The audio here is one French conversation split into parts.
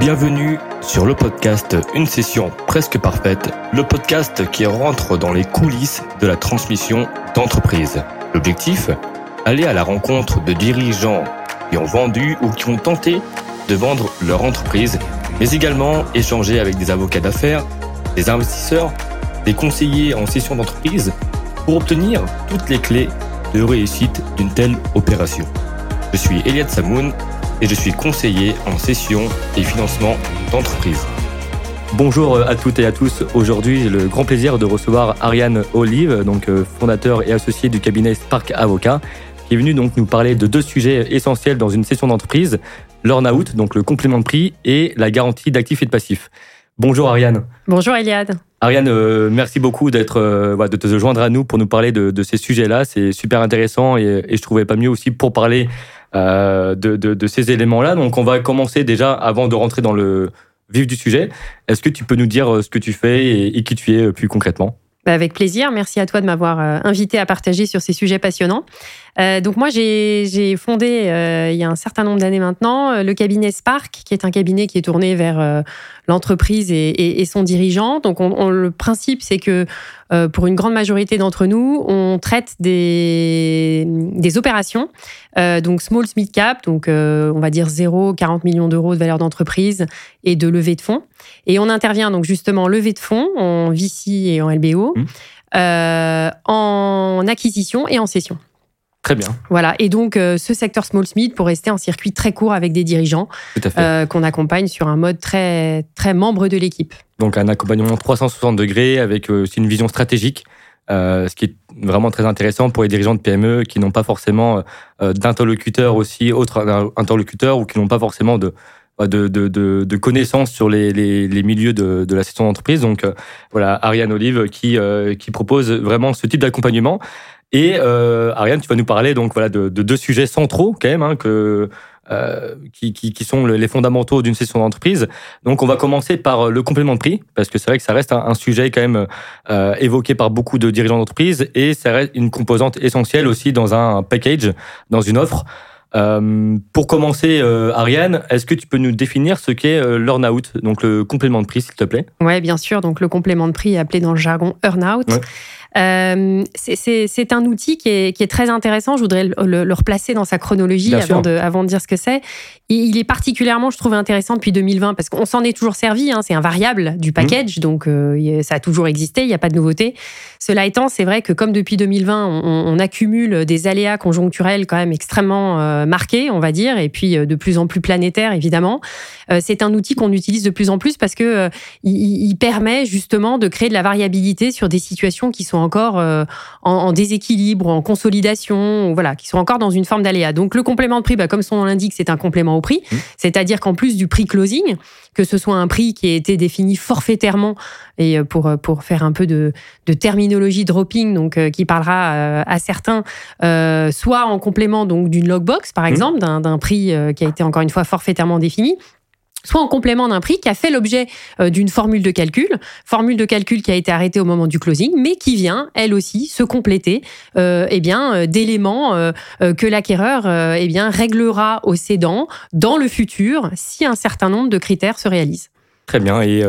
Bienvenue sur le podcast Une session presque parfaite, le podcast qui rentre dans les coulisses de la transmission d'entreprise. L'objectif Aller à la rencontre de dirigeants qui ont vendu ou qui ont tenté de vendre leur entreprise, mais également échanger avec des avocats d'affaires, des investisseurs, des conseillers en session d'entreprise pour obtenir toutes les clés de réussite d'une telle opération. Je suis Eliade Samoun et je suis conseiller en session et financement d'entreprise. Bonjour à toutes et à tous. Aujourd'hui, j'ai le grand plaisir de recevoir Ariane Olive, donc euh, fondateur et associé du cabinet Spark Avocat, qui est venu donc nous parler de deux sujets essentiels dans une session d'entreprise l'earn-out, donc le complément de prix, et la garantie d'actifs et de passifs. Bonjour Ariane. Bonjour Eliade. Ariane, euh, merci beaucoup d'être, euh, de te joindre à nous pour nous parler de, ces sujets-là. C'est super intéressant et, et, je trouvais pas mieux aussi pour parler euh, de, ces éléments-là. Donc, on va commencer déjà avant de rentrer dans le vif du sujet. Est-ce que tu peux nous dire ce que tu fais et, qui tu es plus concrètement? Bah, avec plaisir. Merci à toi de m'avoir invité à partager sur ces sujets passionnants. Euh, donc moi, j'ai fondé euh, il y a un certain nombre d'années maintenant euh, le cabinet Spark, qui est un cabinet qui est tourné vers l'entreprise et, son dirigeant. Donc on, le principe, c'est que pour une grande majorité d'entre nous, on traite des, des opérations, donc small, mid cap, donc on va dire 0, 40 millions d'euros de valeur d'entreprise et de levée de fonds. Et on intervient donc justement en levée de fonds, en VC et en LBO, mmh. en acquisition et en cession. Très bien. Voilà. Et donc, euh, ce secteur Small Smith pour rester en circuit très court avec des dirigeants euh, qu'on accompagne sur un mode très, très membre de l'équipe. Donc, un accompagnement 360 degrés avec euh, aussi une vision stratégique. ce qui est vraiment très intéressant pour les dirigeants de PME qui n'ont pas forcément d'interlocuteurs aussi, autres interlocuteurs, ou qui n'ont pas forcément de, de, de, de, connaissances sur les, les, les milieux de, de, la session d'entreprise. Donc voilà, Ariane Olive qui, qui propose vraiment ce type d'accompagnement. Et euh, Ariane, tu vas nous parler donc voilà de, deux sujets centraux quand même hein, que euh, qui, qui, sont les fondamentaux d'une session d'entreprise. Donc, on va commencer par le complément de prix, parce que c'est vrai que ça reste un, sujet quand même euh, évoqué par beaucoup de dirigeants d'entreprise, et ça reste une composante essentielle aussi dans un package, dans une offre. Euh, pour commencer, euh, Ariane, est-ce que tu peux nous définir ce qu'est euh, l'earn-out, donc le complément de prix, s'il te plaît? Oui, bien sûr. Donc le complément de prix est appelé dans le jargon earn-out. Euh, c'est un outil qui est, qui est, très intéressant. Je voudrais le, le, replacer dans sa chronologie avant de, avant de, dire ce que c'est. Il est particulièrement, je trouve, intéressant depuis 2020 parce qu'on s'en est toujours servi. Hein, c'est un variable du mmh. package, donc euh, ça a toujours existé. Il n'y a pas de nouveauté. Cela étant, c'est vrai que comme depuis 2020, on, on, accumule des aléas conjoncturels quand même extrêmement euh, marqués, on va dire, et puis de plus en plus planétaires, évidemment. c'est un outil qu'on utilise de plus en plus parce que il, il permet justement de créer de la variabilité sur des situations qui sont encore euh, en, déséquilibre, en consolidation, voilà, qui sont encore dans une forme d'aléa. Donc le complément de prix, bah, comme son nom l'indique, c'est un complément au prix, mmh. c'est-à-dire qu'en plus du prix closing, que ce soit un prix qui a été défini forfaitairement et euh, pour euh, pour faire un peu de, terminologie dropping, donc qui parlera à certains, soit en complément donc d'une logbox par mmh. exemple, d'un prix qui a été encore une fois forfaitairement défini, soit en complément d'un prix qui a fait l'objet euh, d'une formule de calcul, formule de calcul qui a été arrêtée au moment du closing, mais qui vient, elle aussi, se compléter euh, eh euh, d'éléments que l'acquéreur eh réglera au cédant dans le futur si un certain nombre de critères se réalisent. Très bien. Et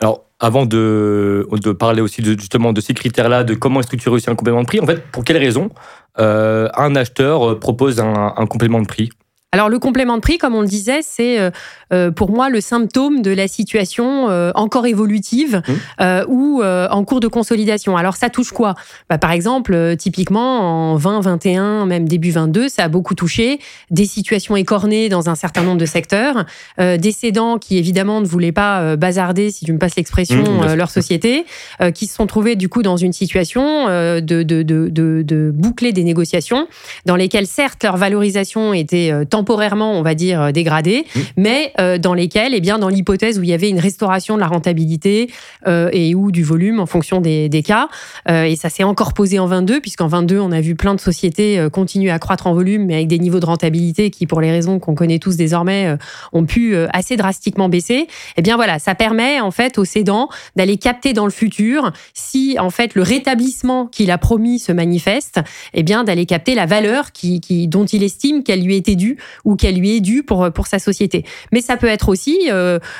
alors, avant de, parler aussi de, justement de ces critères-là, de comment structurer aussi un complément de prix, en fait, pour quelles raisons un acheteur propose un complément de prix? Alors le complément de prix, comme on le disait, c'est euh, euh, pour moi le symptôme de la situation euh, encore évolutive mmh. ou en cours de consolidation. Alors ça touche quoi? Bah, Par exemple, typiquement en 2021, même début 22, ça a beaucoup touché des situations écornées dans un certain nombre de secteurs, des cédants qui évidemment ne voulaient pas bazarder, si tu me passes l'expression, mmh, leur société, qui se sont trouvés du coup dans une situation de, de, de, de, boucler des négociations dans lesquelles certes leur valorisation était temporairement, on va dire, euh, dégradées, mmh. mais euh, dans lesquelles, eh bien, dans l'hypothèse où il y avait une restauration de la rentabilité euh, et ou du volume en fonction des, cas, et ça s'est encore posé en 22, puisqu'en 22, on a vu plein de sociétés continuer à croître en volume, mais avec des niveaux de rentabilité qui, pour les raisons qu'on connaît tous désormais, ont pu assez drastiquement baisser. Eh bien voilà, ça permet en fait aux cédants d'aller capter dans le futur si en fait le rétablissement qu'il a promis se manifeste, eh bien d'aller capter la valeur qui, dont il estime qu'elle lui était due ou qu'elle lui est due pour, pour sa société. Mais ça peut être aussi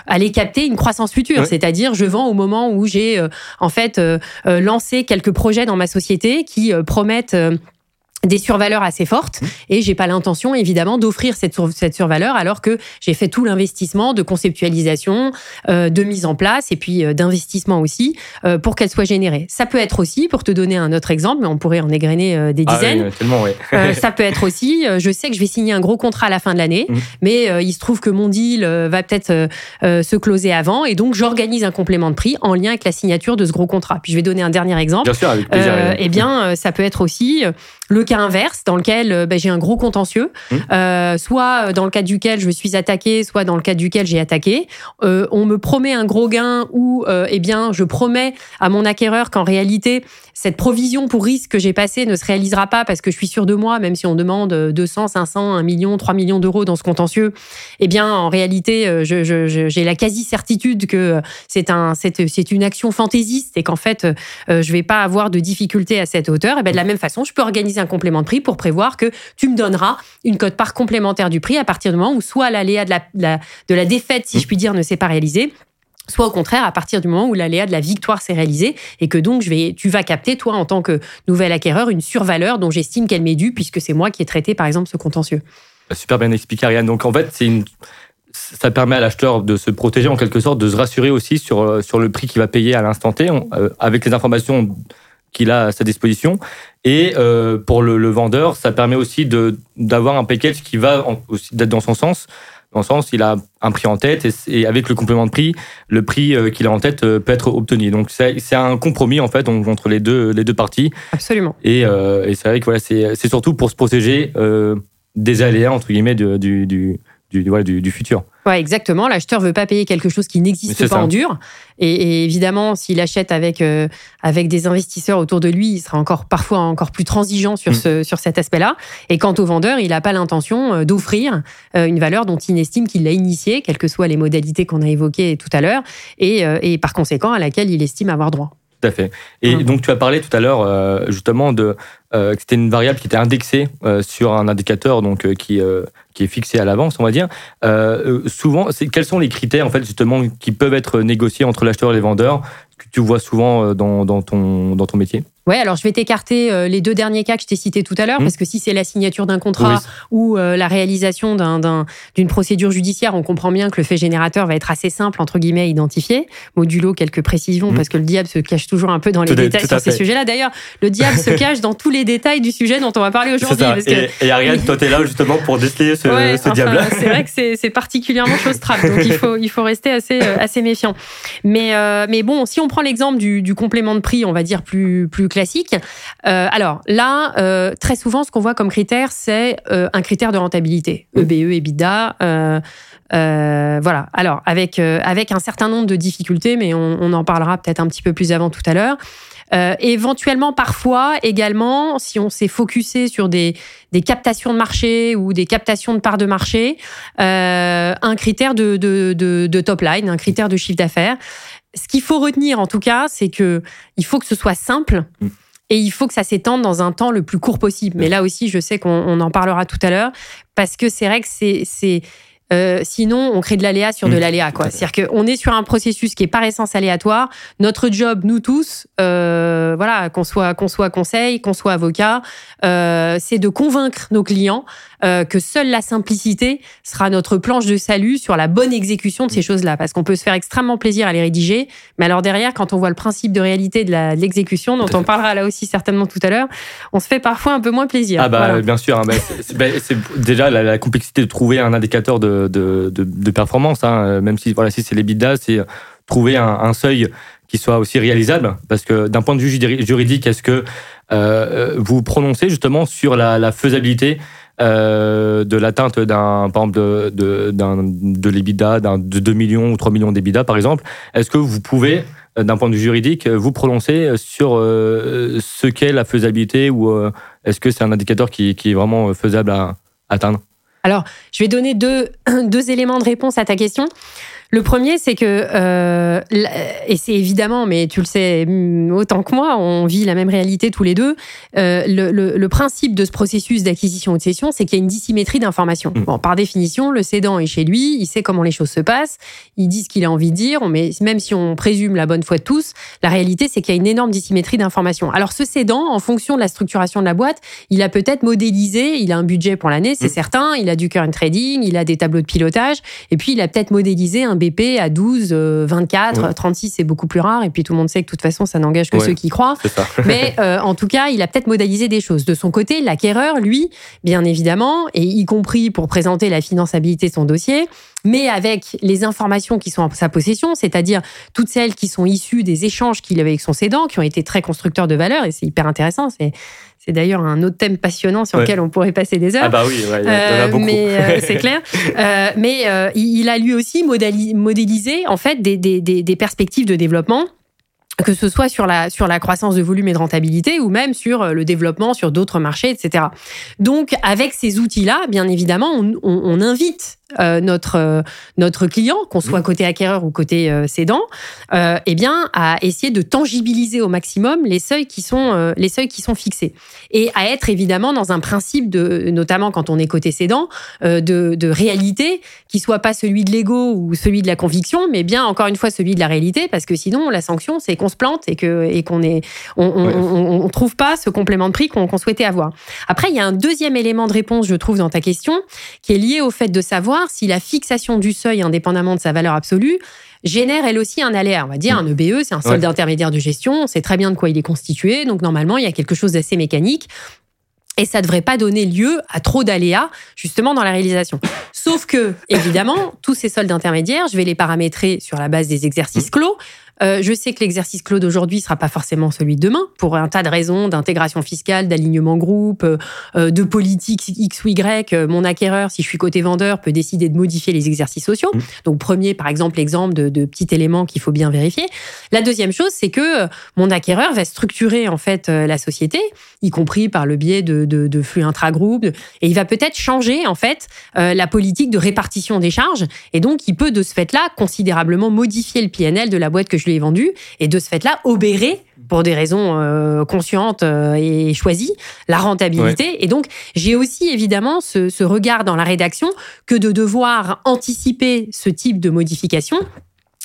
aller capter une croissance future, c'est-à-dire je vends au moment où j'ai en fait lancé quelques projets dans ma société qui promettent des survaleurs assez fortes mmh. et j'ai pas l'intention évidemment d'offrir cette, cette survaleur alors que j'ai fait tout l'investissement de conceptualisation, euh, de mise en place et puis euh, d'investissement aussi euh, pour qu'elle soit générée. Ça peut être aussi, pour te donner un autre exemple, mais on pourrait en égrener des ah dizaines. ça peut être aussi, je sais que je vais signer un gros contrat à la fin de l'année, mmh. mais il se trouve que mon deal va peut-être se closer avant et donc j'organise un complément de prix en lien avec la signature de ce gros contrat. Puis je vais donner un dernier exemple. Bien sûr, avec plaisir. eh bien, ça peut être aussi le cas inverse, dans lequel euh, ben, j'ai un gros contentieux, mmh. euh, soit dans le cas duquel je suis attaqué, soit dans le cas duquel j'ai attaqué. Euh, on me promet un gros gain ou, eh bien, je promets à mon acquéreur qu'en réalité, cette provision pour risque que j'ai passée ne se réalisera pas parce que je suis sûr de moi, même si on demande 200, 500, 1 million, 3 millions d'euros dans ce contentieux. Eh bien, en réalité, j'ai la quasi-certitude que c'est un, c'est une action fantaisiste et qu'en fait, je vais pas avoir de difficultés à cette hauteur. Et ben, de la même façon, je peux organiser un complément de prix pour prévoir que tu me donneras une cote part complémentaire du prix à partir du moment où soit l'aléa de la, de la défaite, si je puis dire, ne s'est pas réalisé, soit au contraire à partir du moment où l'aléa de la victoire s'est réalisée et que donc je vais, tu vas capter toi en tant que nouvel acquéreur une survaleur dont j'estime qu'elle m'est due puisque c'est moi qui ai traité par exemple ce contentieux. Super bien expliqué Ariane. Donc en fait c'est une ça permet à l'acheteur de se protéger en quelque sorte, de se rassurer aussi sur, euh, sur le prix qu'il va payer à l'instant T, euh, avec les informations qu'il a à sa disposition. Et euh, pour le, vendeur, ça permet aussi d'avoir un package qui va aussi d'être dans son sens. Dans le sens, il a un prix en tête et, avec le complément de prix, le prix euh, qu'il a en tête euh, peut être obtenu. Donc c'est un compromis en fait entre les deux, les deux parties. Absolument. Et, et c'est vrai que voilà, c'est surtout pour se protéger des aléas entre guillemets du, du, du, du, du futur. Ouais, exactement. L'acheteur veut pas payer quelque chose qui n'existe pas en dur. Et, évidemment, s'il achète avec euh, avec des investisseurs autour de lui, il sera encore parfois encore plus transigeant sur mm. ce sur cet aspect-là. Et quant au vendeur, il n'a pas l'intention euh, d'offrir euh, une valeur dont il estime qu'il l'a initiée, quelles que soient les modalités qu'on a évoquées tout à l'heure, et, et par conséquent à laquelle il estime avoir droit. Tout à fait. Et mm. donc, tu as parlé tout à l'heure justement de que c'était une variable qui était indexée sur un indicateur donc qui qui est fixé à l'avance, on va dire. Euh, souvent, quels sont les critères en fait justement qui peuvent être négociés entre l'acheteur et les vendeurs que tu vois souvent euh, dans ton métier? Ouais, alors je vais t'écarter euh, les deux derniers cas que je t'ai cités tout à l'heure, mmh. parce que si c'est la signature d'un contrat ou euh, la réalisation d'une procédure judiciaire, on comprend bien que le fait générateur va être assez simple, entre guillemets, à identifier. Modulo quelques précisions, mmh. parce que le diable se cache toujours un peu dans les détails sur ces sujets-là. D'ailleurs, le diable se cache dans tous les détails du sujet dont on va parler aujourd'hui. Et, Ariane, toi, t'es là justement pour déceler ce, diable C'est vrai que c'est particulièrement chose trappe, donc il faut, il faut rester assez, euh, assez méfiant. Mais, mais bon, si on prend l'exemple du, du, complément de prix, on va dire plus, plus classique. Euh, alors là, euh, très souvent, ce qu'on voit comme critère, c'est euh, un critère de rentabilité, EBE, EBITDA. voilà. Alors avec avec un certain nombre de difficultés, mais on, en parlera peut-être un petit peu plus avant tout à l'heure. éventuellement, parfois également, si on s'est focusé sur des, des captations de marché ou des captations de parts de marché, un critère de, de, de, de, top line, un critère de chiffre d'affaires. Ce qu'il faut retenir, en tout cas, c'est que il faut que ce soit simple. Mm. Et il faut que ça s'étende dans un temps le plus court possible. Mais là aussi, je sais qu'on en parlera tout à l'heure, parce que c'est vrai que c'est euh, sinon, on crée de l'aléa sur de mmh. l'aléa, quoi. C'est-à-dire qu'on est sur un processus qui est par essence aléatoire. Notre job, nous tous, euh, voilà, qu'on soit qu'on soit conseil, qu'on soit avocat, euh, c'est de convaincre nos clients euh, que seule la simplicité sera notre planche de salut sur la bonne exécution de ces mmh. choses-là, parce qu'on peut se faire extrêmement plaisir à les rédiger, mais alors derrière, quand on voit le principe de réalité de l'exécution, dont on parlera là aussi certainement tout à l'heure, on se fait parfois un peu moins plaisir. Ah bah bien sûr, hein, bah, c'est déjà la complexité de trouver un indicateur de de, performance. Hein. Même si, voilà, si c'est les bidas, c'est trouver un, seuil qui soit aussi réalisable. Parce que d'un point de vue juridique, est-ce que euh, vous prononcez justement sur la, faisabilité euh, de l'atteinte d'un, par exemple, de, de, de l'EBITDA, de 2 millions ou 3 millions d'EBITDA, par exemple Est-ce que vous pouvez, d'un point de vue juridique, vous prononcer sur euh, ce qu'est la faisabilité ou est-ce que c'est un indicateur qui, qui est vraiment faisable à atteindre? Alors, je vais donner deux, deux éléments de réponse à ta question. Le premier, c'est que, euh, et c'est évidemment, mais tu le sais autant que moi, on vit la même réalité tous les deux. Euh, le, principe de ce processus d'acquisition ou de cession, c'est qu'il y a une dissymétrie d'informations. Mm. Bon, par définition, le cédant est chez lui, il sait comment les choses se passent, il dit ce qu'il a envie de dire, mais même si on présume la bonne foi de tous, la réalité, c'est qu'il y a une énorme dissymétrie d'informations. Alors, ce cédant, en fonction de la structuration de la boîte, il a peut-être modélisé, il a un budget pour l'année, c'est mm. certain, il a du current trading, il a des tableaux de pilotage, et puis il a peut-être modélisé un BP à 12, 24, 36, c'est beaucoup plus rare. Et puis tout le monde sait que de toute façon, ça n'engage que ceux qui croient. Mais euh, en tout cas, il a peut-être modélisé des choses. De son côté, l'acquéreur, lui, bien évidemment, et y compris pour présenter la finançabilité de son dossier, mais avec les informations qui sont en sa possession, c'est-à-dire toutes celles qui sont issues des échanges qu'il avait avec son cédant, qui ont été très constructeurs de valeur, et c'est hyper intéressant. C'est c'est d'ailleurs un autre thème passionnant sur lequel on pourrait passer des heures. Ah bah oui, il y en a euh, beaucoup. mais euh, c'est clair. Euh, mais il a lui aussi modélisé en fait des, des, des perspectives de développement que ce soit sur la, sur la croissance de volume et de rentabilité ou même sur le développement sur d'autres marchés, etc. Donc, avec ces outils-là, bien évidemment, on, on, invite euh, notre, euh, notre client, qu'on soit côté acquéreur ou côté euh, cédant, euh, eh bien, à essayer de tangibiliser au maximum les seuils qui sont, les seuils qui sont fixés. Et à être évidemment dans un principe de, notamment quand on est côté cédant, de, de réalité qui soit pas celui de l'ego ou celui de la conviction, mais bien encore une fois celui de la réalité, parce que sinon la sanction c'est qu'on se plante et que et qu'on est on, on, on, trouve pas ce complément de prix qu'on souhaitait avoir. Après, il y a un deuxième élément de réponse, je trouve, dans ta question, qui est lié au fait de savoir si la fixation du seuil, indépendamment de sa valeur absolue, génère elle aussi un aléa. On va dire un EBE, c'est un solde intermédiaire de gestion, on sait très bien de quoi il est constitué, donc normalement il y a quelque chose d'assez mécanique. Et ça ne devrait pas donner lieu à trop d'aléas, justement, dans la réalisation. Sauf que, évidemment, tous ces soldes intermédiaires, je vais les paramétrer sur la base des exercices clos. Euh, je sais que l'exercice clos d'aujourd'hui sera pas forcément celui de demain pour un tas de raisons d'intégration fiscale, d'alignement groupe, euh, euh, de politique X ou Y. Mon acquéreur, si je suis côté vendeur, peut décider de modifier les exercices sociaux. Mmh. Donc premier, par exemple, exemple de, de petit élément qu'il faut bien vérifier. La deuxième chose, c'est que mon acquéreur va structurer en fait la société, y compris par le biais de, de, de flux intra-groupe, et il va peut-être changer en fait la politique de répartition des charges, et donc il peut de ce fait-là considérablement modifier le PNL de la boîte que je lui ai vendu et de ce fait-là obérer pour des raisons euh, conscientes euh, et choisies la rentabilité. Et donc j'ai aussi évidemment ce, ce regard dans la rédaction que de devoir anticiper ce type de modification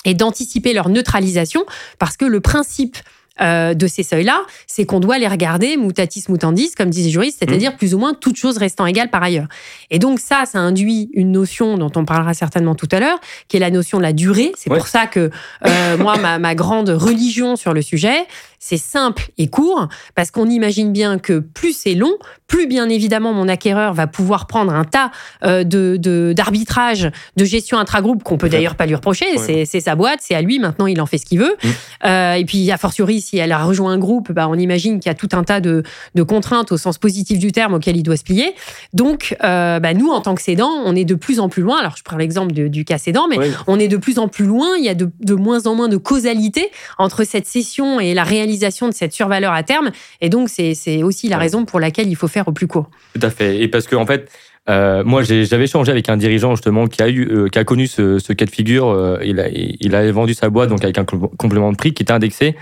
et d'anticiper leur neutralisation parce que le principe euh, de ces seuils-là, c'est qu'on doit les regarder mutatis mutandis, comme disait les juristes, c'est-à-dire mmh. plus ou moins toutes choses restant égales par ailleurs. Et donc ça, ça induit une notion dont on parlera certainement tout à l'heure, qui est la notion de la durée. C'est pour ça que euh, moi, ma, ma grande religion sur le sujet, c'est simple et court, parce qu'on imagine bien que plus c'est long, plus bien évidemment mon acquéreur va pouvoir prendre un tas euh, de d'arbitrage, de, gestion intra-groupe qu'on peut d'ailleurs pas lui reprocher. C'est sa boîte, c'est à lui. Maintenant, il en fait ce qu'il veut. Mmh. Euh, et puis, a fortiori, si elle a rejoint un groupe, bah, on imagine qu'il y a tout un tas de, de, contraintes au sens positif du terme auxquelles il doit se plier. Donc, euh, bah, nous, en tant que cédant, on est de plus en plus loin. Alors, je prends l'exemple du cas cédant, mais on est de plus en plus loin. Il y a de, de moins en moins de causalité entre cette cession et la réalisation de cette survaleur à terme. Et donc, c'est aussi la raison pour laquelle il faut faire au plus court. Tout à fait. Et parce qu'en en fait, euh, moi, j'avais échangé avec un dirigeant justement qui a eu, euh, qui a connu ce, cas de figure. Euh, il a, il a vendu sa boîte donc avec un complément de prix qui était indexé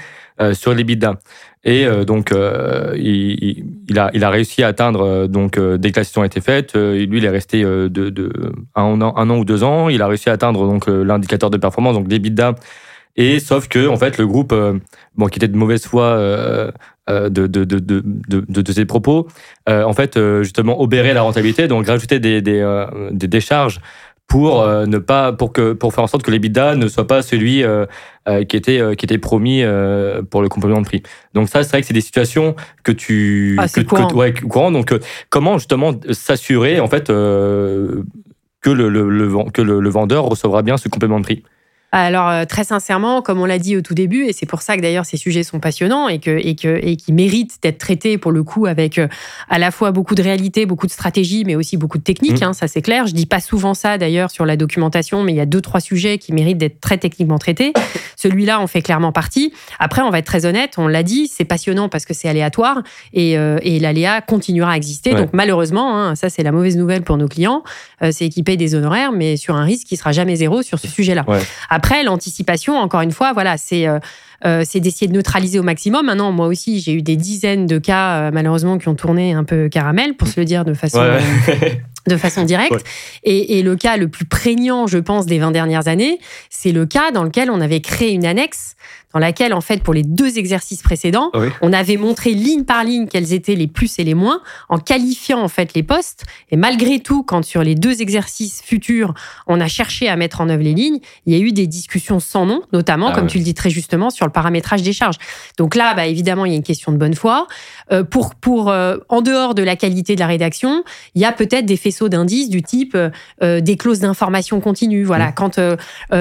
sur les bidas. Et donc, il, il, a, il a réussi à atteindre donc dès que la session a été faite. lui, il est resté de, de un, an, un an ou deux ans. Il a réussi à atteindre donc l'indicateur de performance, donc l'EBITDA et sauf que en fait le groupe, euh, bon, qui était de mauvaise foi euh, euh, de, de, de, de, de, ses propos, en fait justement obérait la rentabilité, donc rajouter des, des, des décharges pour ne pas pour que pour faire en sorte que l'EBITDA ne soit pas celui qui était qui était promis pour le complément de prix. Donc ça c'est vrai que c'est des situations que tu ah, que, courant. ouais, courant. Donc comment justement s'assurer en fait que le, le, le, que le vendeur recevra bien ce complément de prix? Alors euh, très sincèrement, comme on l'a dit au tout début, et c'est pour ça que d'ailleurs ces sujets sont passionnants et que et que et qui méritent d'être traités pour le coup avec euh, à la fois beaucoup de réalité, beaucoup de stratégie, mais aussi beaucoup de technique. Mmh. Hein, ça c'est clair. Je dis pas souvent ça d'ailleurs sur la documentation, mais il y a deux trois sujets qui méritent d'être très techniquement traités. Celui-là, on fait clairement partie. Après, on va être très honnête, on l'a dit, c'est passionnant parce que c'est aléatoire et, euh, l'aléa continuera à exister. Donc malheureusement, hein, ça c'est la mauvaise nouvelle pour nos clients, euh, c'est équipé des honoraires, mais sur un risque qui sera jamais zéro sur ce sujet-là. Après, l'anticipation, encore une fois, voilà, c'est euh, c'est d'essayer de neutraliser au maximum. Maintenant, moi aussi, j'ai eu des dizaines de cas, malheureusement, qui ont tourné un peu caramel, pour se le dire de façon de façon directe. Et, le cas le plus prégnant, je pense, des 20 dernières années, c'est le cas dans lequel on avait créé une annexe dans laquelle, en fait, pour les deux exercices précédents, on avait montré ligne par ligne quels étaient les plus et les moins, en qualifiant, en fait, les postes. Et malgré tout, quand sur les deux exercices futurs, on a cherché à mettre en œuvre les lignes, il y a eu des discussions sans nom, notamment, ah comme tu le dis très justement, sur le paramétrage des charges. Donc là, bah, évidemment, il y a une question de bonne foi. Euh, pour, pour euh, en dehors de la qualité de la rédaction, il y a peut-être des faisceaux d'indices du type euh, des clauses d'information continue. Voilà, mmh. quand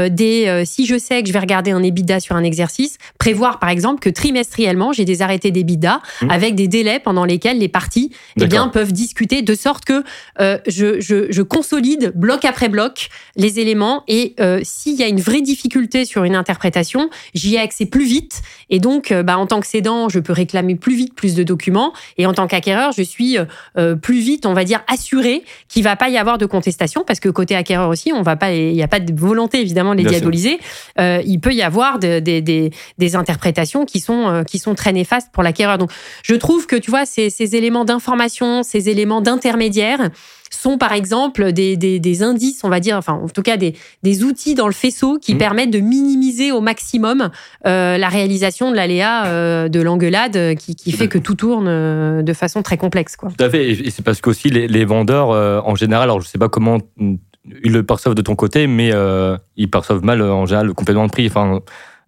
des, si je sais que je vais regarder un EBITDA sur un exercice, prévoir par exemple que trimestriellement j'ai des arrêtés d'EBITDA mmh. avec des délais pendant lesquels les parties eh bien peuvent discuter de sorte que je, je, je, consolide bloc après bloc les éléments et s'il y a une vraie difficulté sur une interprétation, j'y ai accès plus vite et donc bah, en tant que cédant, je peux réclamer plus vite plus de documents et en tant qu'acquéreur, je suis euh, euh, plus vite, on va dire, assuré qu'il va pas y avoir de contestation parce que côté acquéreur aussi, on va pas, il n'y a pas de volonté évidemment de les diaboliser. Euh, il peut y avoir des interprétations qui sont qui sont très néfastes pour l'acquéreur. Donc, je trouve que tu vois ces, ces éléments d'information, ces éléments d'intermédiaire sont par exemple des, des, indices, on va dire, enfin en tout cas des, des outils dans le faisceau qui mmh. permettent de minimiser au maximum euh, la réalisation de l'aléa euh, de l'engueulade euh, qui, qui, fait que tout tourne de façon très complexe. Quoi. Tout à fait, et c'est parce qu'aussi les, les vendeurs en général, alors je ne sais pas comment ils le perçoivent de ton côté, mais ils perçoivent mal en général le complément de prix. Enfin,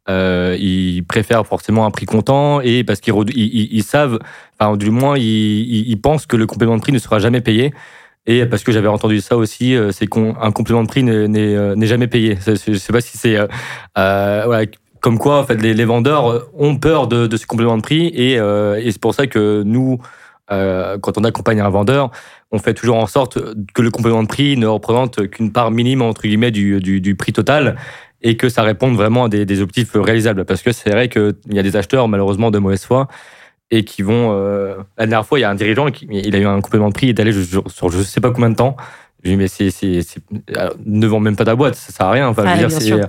ils préfèrent forcément un prix comptant et parce qu'ils ils, savent, enfin, du moins ils, pensent que le complément de prix ne sera jamais payé. Et parce que j'avais entendu ça aussi, euh, c'est qu'un complément de prix n'est euh, jamais payé. Je ne sais pas si c'est euh, comme quoi en fait les, vendeurs ont peur de, ce complément de prix et, c'est pour ça que nous, quand on accompagne un vendeur, on fait toujours en sorte que le complément de prix ne représente qu'une part minime entre guillemets du, prix total et que ça réponde vraiment à des, des objectifs réalisables. Parce que c'est vrai qu'il y a des acheteurs malheureusement de mauvaise foi et qui vont. Euh, la dernière fois, il y a un dirigeant qui il a eu un complément de prix, il est allé sur, je ne sais pas combien de temps. Je lui ai dit, mais c'est, c'est, ne vend même pas ta boîte, ça sert à rien. Enfin, je veux dire, c'est,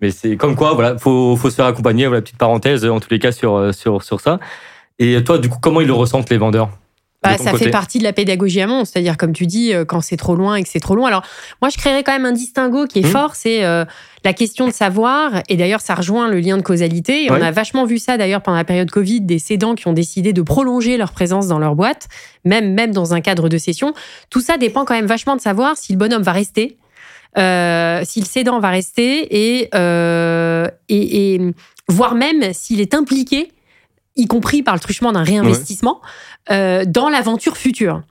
mais c'est comme quoi, voilà, faut, faut se faire accompagner. Voilà, petite parenthèse en tous les cas sur, sur, sur ça. Et toi, du coup, comment ils le ressentent les vendeurs? Bah, ça fait partie de la pédagogie amont, c'est-à-dire comme tu dis, euh, quand c'est trop loin et que c'est trop loin. Alors moi, je créerais quand même un distinguo qui est mmh. fort, c'est euh, la question de savoir. Et d'ailleurs, ça rejoint le lien de causalité. Et on a vachement vu ça d'ailleurs pendant la période Covid, des cédants qui ont décidé de prolonger leur présence dans leur boîte, même même dans un cadre de session. Tout ça dépend quand même vachement de savoir si le bonhomme va rester. Euh, si le cédant va rester et, euh, et, et voire même s'il est impliqué y compris par le truchement d'un réinvestissement, euh, dans l'aventure future.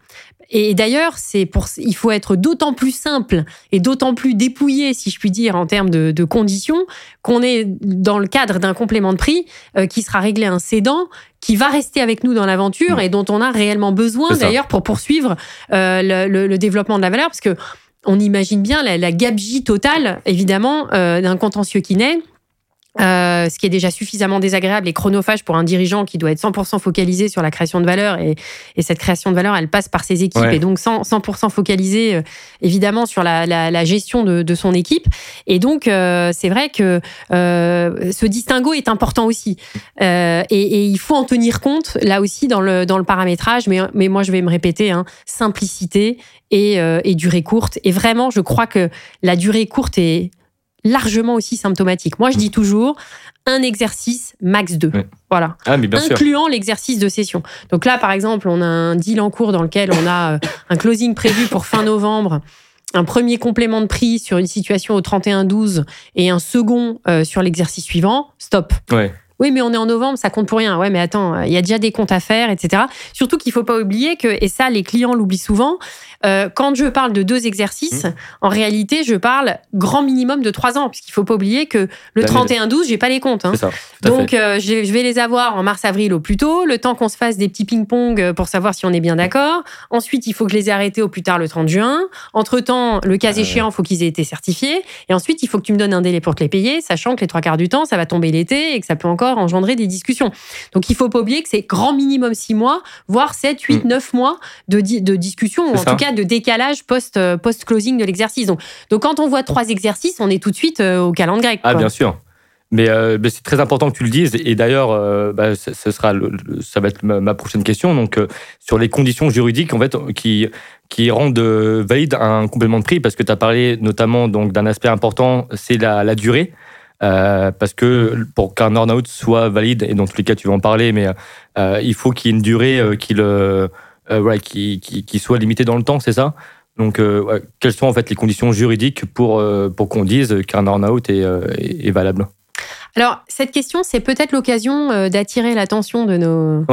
Et d'ailleurs, c'est pour, il faut être d'autant plus simple et d'autant plus dépouillé, si je puis dire, en termes de, conditions, qu'on est dans le cadre d'un complément de prix euh, qui sera réglé à un cédant qui va rester avec nous dans l'aventure et dont on a réellement besoin d'ailleurs pour poursuivre euh, le, développement de la valeur, parce que on imagine bien la, la gabegie totale, évidemment, d'un contentieux qui naît euh, ce qui est déjà suffisamment désagréable et chronophage pour un dirigeant qui doit être 100% focalisé sur la création de valeur. Et, et, cette création de valeur elle passe par ses équipes. Et donc 100%, 100 focalisé euh, évidemment sur la, la, la gestion de, de, son équipe. Et donc euh, c'est vrai que ce distinguo est important aussi. Et, et, il faut en tenir compte là aussi dans le, dans le paramétrage. Mais, mais moi je vais me répéter hein, simplicité et, et durée courte. Et vraiment je crois que la durée courte est largement aussi symptomatique. Moi, je dis toujours un exercice max 2. Voilà. Ah, Incluant l'exercice de session. Donc là, par exemple, on a un deal en cours dans lequel on a euh, un closing prévu pour fin novembre, un premier complément de prix sur une situation au 31-12 et un second euh, sur l'exercice suivant. Stop. Ouais. Oui, mais on est en novembre, ça compte pour rien. Ouais, mais attends, il y a déjà des comptes à faire, etc. Surtout qu'il faut pas oublier que, et ça, les clients l'oublient souvent, euh, quand je parle de deux exercices, mmh. en réalité, je parle grand minimum de trois ans, puisqu'il faut pas oublier que le 31-12, j'ai pas les comptes. Hein. Donc, euh, je vais les avoir en mars-avril au plus tôt, le temps qu'on se fasse des petits ping-pong euh, pour savoir si on est bien d'accord. Ensuite, il faut que je les ai arrêtés au plus tard le 30 juin. Entre-temps, le cas échéant, il faut qu'ils aient été certifiés. Et ensuite, il faut que tu me donnes un délai pour te les payer, sachant que les trois quarts du temps, ça va tomber l'été et que ça peut encore engendrer des discussions. Donc, il faut pas oublier que c'est grand minimum six mois, voire 7, 8, 9 mois de, de discussion, ou en tout cas de décalage post, euh, post-closing de l'exercice. Donc, donc, quand on voit trois exercices, on est tout de suite euh, au calendrier grec. Ah, bien sûr. Euh, mais, c'est très important que tu le dises. Et d'ailleurs, bah, ce sera ça va être ma, prochaine question. Donc, sur les conditions juridiques en fait, qui, qui rendent valide un complément de prix, parce que tu as parlé notamment d'un aspect important, c'est la, durée. Parce que pour qu'un earn-out soit valide, et dans tous les cas tu vas en parler, mais il faut qu'il y ait une durée qui le, euh, qui, qui, soit limité dans le temps, c'est ça? Donc, euh, quelles sont en fait les conditions juridiques pour, euh, pour qu'on dise qu'un earn-out est, est, valable? Alors, cette question, c'est peut-être l'occasion d'attirer l'attention de nos,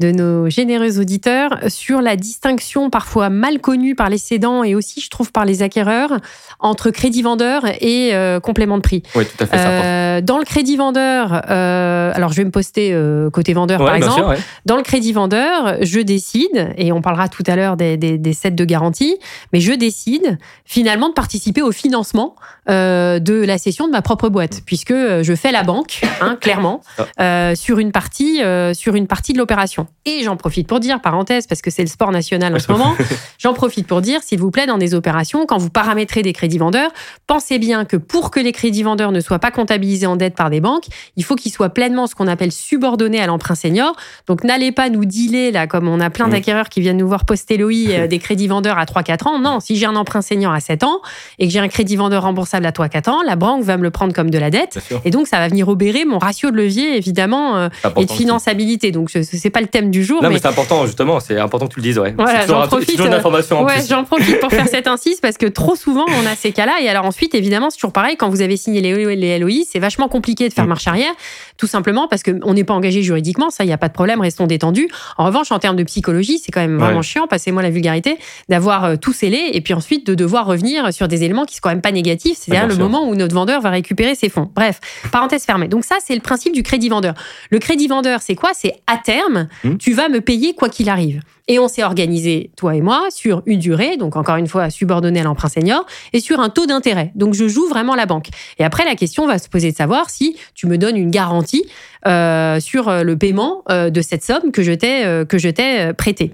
de nos généreux auditeurs sur la distinction parfois mal connue par les cédants et aussi, je trouve, par les acquéreurs entre crédit vendeur et euh, complément de prix. Oui, tout à fait. Euh, dans le crédit vendeur, euh, alors je vais me poster côté vendeur par exemple. Dans le crédit vendeur, je décide, et on parlera tout à l'heure des, des, sets de garantie, mais je décide finalement de participer au financement de la cession de ma propre boîte, puisque je fais la banque, hein, clairement, ah. sur une partie, sur une partie de l'opération. Et j'en profite pour dire, parenthèse, parce que c'est le sport national en ce moment, j'en profite pour dire, s'il vous plaît, dans des opérations, quand vous paramétrez des crédits vendeurs, pensez bien que pour que les crédits vendeurs ne soient pas comptabilisés en dette par des banques, il faut qu'ils soient pleinement ce qu'on appelle subordonnés à l'emprunt senior. Donc n'allez pas nous dealer, là, comme on a plein mm. d'acquéreurs qui viennent nous voir poster l'OI euh, des crédits vendeurs à 3-4 ans. Non, si j'ai un emprunt senior à 7 ans et que j'ai un crédit vendeur remboursable à 3-4 ans, la banque va me le prendre comme de la dette. Et donc, ça va venir obérer mon ratio de levier, évidemment, euh, et de finançabilité. Donc, ce n'est pas le thème du jour. Non, mais, c'est important, justement. C'est important que tu le dises, ouais. Voilà, j'en profite. Euh, ouais, j'en profite pour faire cette insiste parce que trop souvent, on a ces cas-là. Et alors ensuite, évidemment, c'est toujours pareil. Quand vous avez signé les, les LOI, c'est vachement compliqué de faire mm. marche arrière, tout simplement parce qu'on n'est pas engagé juridiquement. Ça, il n'y a pas de problème. Restons détendus. En revanche, en termes de psychologie, c'est quand même vraiment chiant, passez-moi la vulgarité, d'avoir euh, tout scellé et puis ensuite de devoir revenir sur des éléments qui sont quand même pas négatifs. C'est-à-dire le moment où notre vendeur va récupérer ses fonds. Bref, parenthèse fermée. Donc ça, c'est le principe du crédit vendeur. Le crédit vendeur, c'est quoi? C'est à terme, mm. tu vas me payer quoi qu'il arrive. Et on s'est organisé, toi et moi, sur une durée, donc encore une fois subordonnée à l'emprunt senior, et sur un taux d'intérêt. Donc je joue vraiment la banque. Et après, la question va se poser de savoir si tu me donnes une garantie euh, sur euh, le paiement euh, de cette somme que je t'ai que je t'ai prêtée.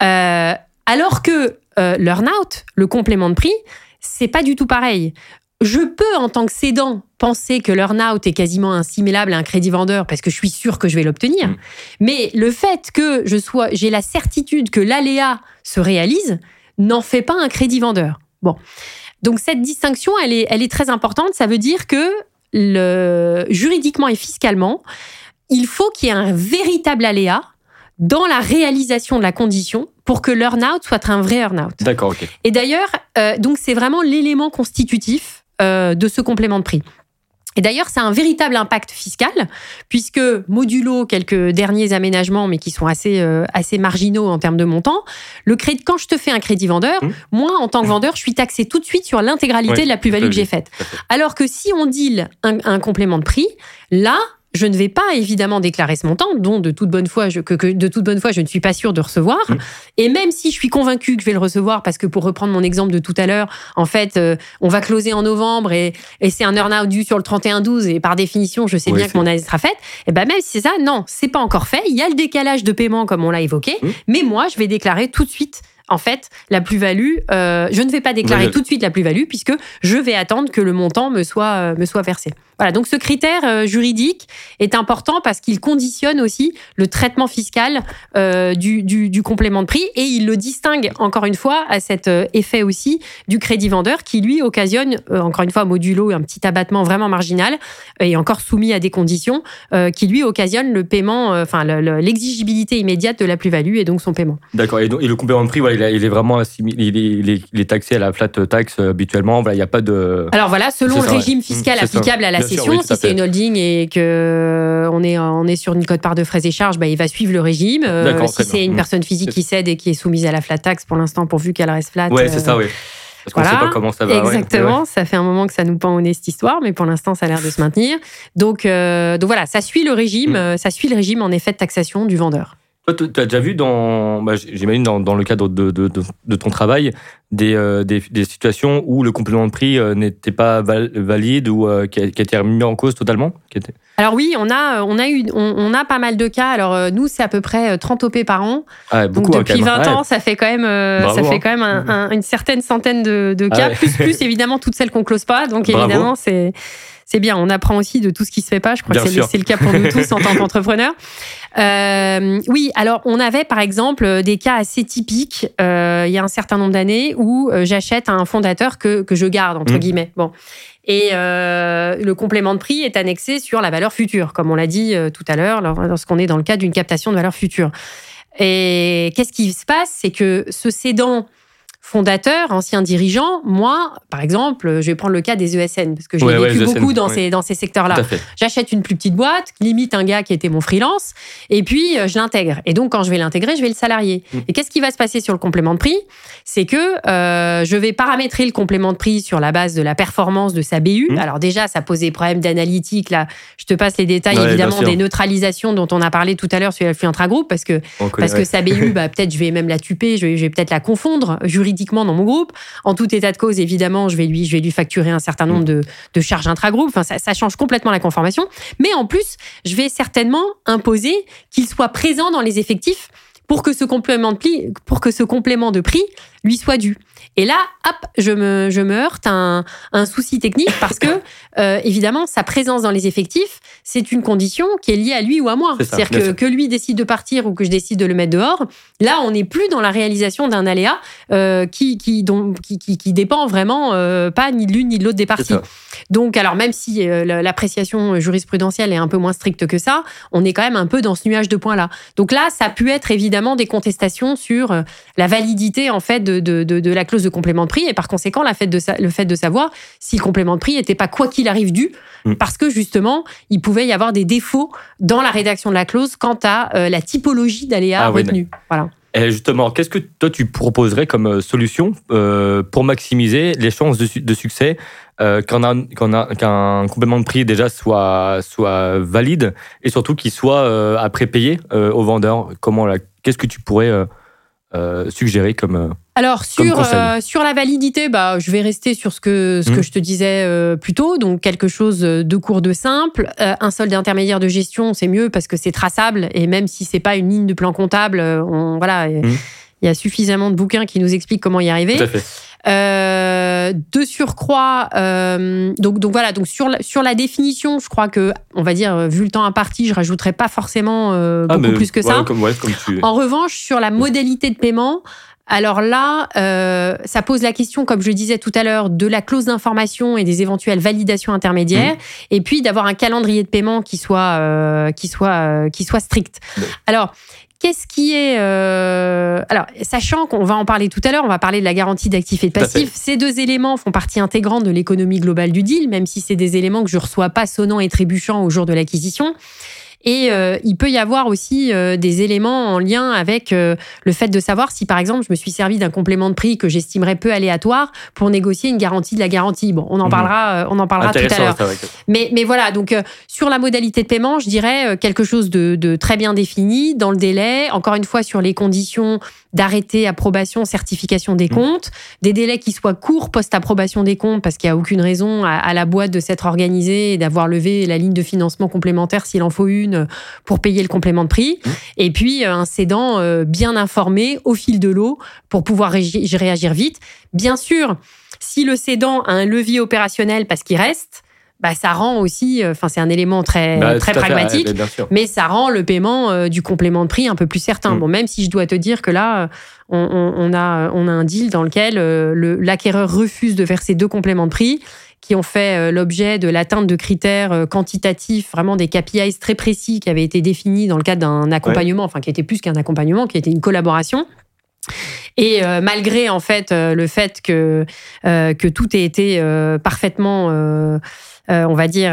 alors que l'earn-out, le complément de prix, c'est pas du tout pareil. Je peux, en tant que cédant, penser que l'earn-out est quasiment assimilable à un crédit vendeur parce que je suis sûr que je vais l'obtenir. Mm. Mais le fait que je sois, j'ai la certitude que l'aléa se réalise, n'en fait pas un crédit vendeur. Bon. Donc cette distinction, elle est, elle est très importante. Ça veut dire que le, juridiquement et fiscalement, il faut qu'il y ait un véritable aléa dans la réalisation de la condition pour que l'earn-out soit un vrai earn-out. D'accord, ok. Et d'ailleurs, euh, donc c'est vraiment l'élément constitutif euh, de ce complément de prix. Et d'ailleurs, c'est un véritable impact fiscal, puisque modulo quelques derniers aménagements, mais qui sont assez, euh, assez marginaux en termes de montant, le crédit, quand je te fais un crédit vendeur, mmh. moi, en tant que vendeur, je suis taxé tout de suite sur l'intégralité de la plus-value que j'ai faite. Alors que si on deal un, un complément de prix, là, je ne vais pas évidemment déclarer ce montant, dont de toute bonne foi, je, que, de toute bonne foi, je ne suis pas sûre de recevoir. Mmh. Et même si je suis convaincue que je vais le recevoir, parce que pour reprendre mon exemple de tout à l'heure, en fait, euh, on va closer en novembre et, et c'est un earn-out dû sur le 31-12 et par définition, je sais bien que mon année sera faite. Et ben même si c'est ça, non, c'est pas encore fait. Il y a le décalage de paiement comme on l'a évoqué, mmh. mais moi, je vais déclarer tout de suite en fait, la plus-value, euh, je ne vais pas déclarer tout de suite la plus-value puisque je vais attendre que le montant me soit, euh, me soit versé. Voilà, donc ce critère euh, juridique est important parce qu'il conditionne aussi le traitement fiscal du, du, complément de prix et il le distingue encore une fois à cet effet aussi du crédit vendeur qui lui occasionne encore une fois modulo un petit abattement vraiment marginal et encore soumis à des conditions qui lui occasionne le paiement, enfin l'exigibilité immédiate de la plus-value et donc son paiement. D'accord. Et, et, le complément de prix, voilà, il, est vraiment il est, taxé à la flat tax habituellement. il n'y a pas de. Alors voilà, selon le régime fiscal applicable à la session, si c'est une holding et que on est on est sur une cote part de frais et charges, bah, il va suivre le régime. si c'est une personne physique qui cède et qui est soumise à la flat tax pour l'instant, pourvu qu'elle reste flat. Ouais, c'est ça, oui. Parce qu'on sait pas comment ça va. Exactement. Ça fait un moment que ça nous pend au nez cette histoire, mais pour l'instant, ça a l'air de se maintenir. Donc, euh, donc voilà, ça suit le régime, mm. euh, ça suit le régime en effet de taxation du vendeur. Toi, tu as déjà vu, dans, bah, j'imagine, dans, le cadre de, ton travail, des, euh, des, des, situations où le complément de prix n'était pas valide ou qui, a, été remis en cause totalement? Qui était... Alors oui, on a, on, a eu, on, a pas mal de cas. Alors nous, c'est à peu près 30 OP par an. Ah, beaucoup, Donc depuis 20 ans, ça fait quand même, ça fait hein. quand même une certaine centaine de, de cas, ah plus, plus évidemment toutes celles qu'on close pas. Donc évidemment, c'est c'est bien. On apprend aussi de tout ce qui se fait pas. Je crois que c'est le cas pour nous tous en tant qu'entrepreneurs. Euh, oui, alors on avait par exemple des cas assez typiques euh, il y a un certain nombre d'années où euh, j'achète un fondateur que, que je garde entre mmh. guillemets. Bon. Et euh, le complément de prix est annexé sur la valeur future, comme on l'a dit euh, tout à l'heure, lorsqu'on est dans le cas d'une captation de valeur future. Et qu'est-ce qui se passe? C'est que ce cédant fondateur, ancien dirigeant, moi, par exemple, je vais prendre le cas des ESN, parce que j'ai vécu beaucoup dans, ces, dans ces secteurs-là. J'achète une plus petite boîte, limite un gars qui était mon freelance, et puis euh, je l'intègre. Et donc, quand je vais l'intégrer, je vais le salarier. Mm. Et qu'est-ce qui va se passer sur le complément de prix? C'est que euh, je vais paramétrer le complément de prix sur la base de la performance de sa BU. Mm. Alors déjà, ça pose des problèmes d'analytique. Là, je te passe les détails, évidemment, des neutralisations dont on a parlé tout à l'heure sur la intragroupe, parce que, parce que sa BU, bah, peut-être je vais même la tuper, je vais, je vais peut-être la confondre juridiquement dans mon groupe. En tout état de cause, évidemment, je vais lui, je vais lui facturer un certain nombre de, de charges intra-groupe. Enfin, ça, ça, change complètement la conformation. Mais en plus, je vais certainement imposer qu'il soit présent dans les effectifs pour que ce complément de prix, pour que ce complément de prix lui soit dû. Et là, hop, je me, je me heurte à un, un souci technique parce que, euh, évidemment, sa présence dans les effectifs, c'est une condition qui est liée à lui ou à moi. C'est-à-dire que, que lui décide de partir ou que je décide de le mettre dehors. Là, on n'est plus dans la réalisation d'un aléa euh, qui, qui, dont, qui, qui, qui, dépend vraiment euh, pas ni de l'une ni de l'autre des parties. Donc, alors, même si l'appréciation jurisprudentielle est un peu moins stricte que ça, on est quand même un peu dans ce nuage de points-là. Donc là, ça a pu être évidemment des contestations sur la validité, en fait, de, de, de, de la clause de complément de prix et par conséquent la fait de le fait de savoir si le complément de prix n'était pas quoi qu'il arrive dû, mm. parce que justement il pouvait y avoir des défauts dans la rédaction de la clause quant à euh, la typologie d'aléa ah, retenue. voilà. Et justement, qu'est-ce que toi tu proposerais comme euh, solution euh, pour maximiser les chances de, succès qu'un complément de prix déjà soit, soit valide et surtout qu'il soit après payé au vendeur? Comment Qu'est-ce que tu pourrais euh, suggérer comme euh, alors sur euh, sur la validité, bah je vais rester sur ce que ce que hmm. je te disais plus tôt, donc quelque chose de court de simple. un solde intermédiaire de gestion, c'est mieux parce que c'est traçable et même si c'est pas une ligne de plan comptable, on voilà, hmm. il y a suffisamment de bouquins qui nous expliquent comment y arriver. Tout à fait. Euh, de surcroît, euh, donc, donc voilà, donc sur la, sur la définition, je crois que, on va dire, vu le temps imparti, je rajouterai pas forcément euh, ah, beaucoup plus que ça. En revanche, sur la modalité de paiement, alors là, euh, ça pose la question, comme je disais tout à l'heure, de la clause d'information et des éventuelles validations intermédiaires, mmh. et puis d'avoir un calendrier de paiement qui soit euh, qui soit qui soit strict. Alors, Qu'est-ce qui est euh... alors sachant qu'on va en parler tout à l'heure, on va parler de la garantie d'actifs et de passifs. Ces deux éléments font partie intégrante de l'économie globale du deal, même si c'est des éléments que je reçois pas sonnant et trébuchant au jour de l'acquisition. Et euh, il peut y avoir aussi euh, des éléments en lien avec euh, le fait de savoir si, par exemple, je me suis servi d'un complément de prix que j'estimerais peu aléatoire pour négocier une garantie de la garantie. Bon, on en mhm. parlera, on en parlera tout à l'heure. Mais, mais voilà, donc sur la modalité de paiement, je dirais quelque chose de, de très bien défini dans le délai. Encore une fois, sur les conditions d'arrêter approbation, certification des mhm. comptes, des délais qui soient courts post-approbation des comptes parce qu'il n'y a aucune raison à, la boîte de s'être organisée et d'avoir levé la ligne de financement complémentaire s'il en faut une pour payer le complément de prix. Mhm. Et puis euh, un cédant euh, bien informé au fil de l'eau pour pouvoir réagir vite. Bien sûr, si le cédant a un levier opérationnel parce qu'il reste, bah, ça rend aussi, euh, enfin c'est un élément très bah, très pragmatique, mais ça rend le paiement euh, du complément de prix un peu plus certain. Mm. Bon, même si je dois te dire que là, on, a on a un deal dans lequel euh, l'acquéreur refuse de verser deux compléments de prix qui ont fait l'objet de l'atteinte de critères quantitatifs, vraiment des KPIs très précis qui avaient été définis dans le cadre d'un accompagnement, enfin qui était plus qu'un accompagnement, qui était une collaboration. Et malgré en fait le fait que que tout ait été parfaitement on va dire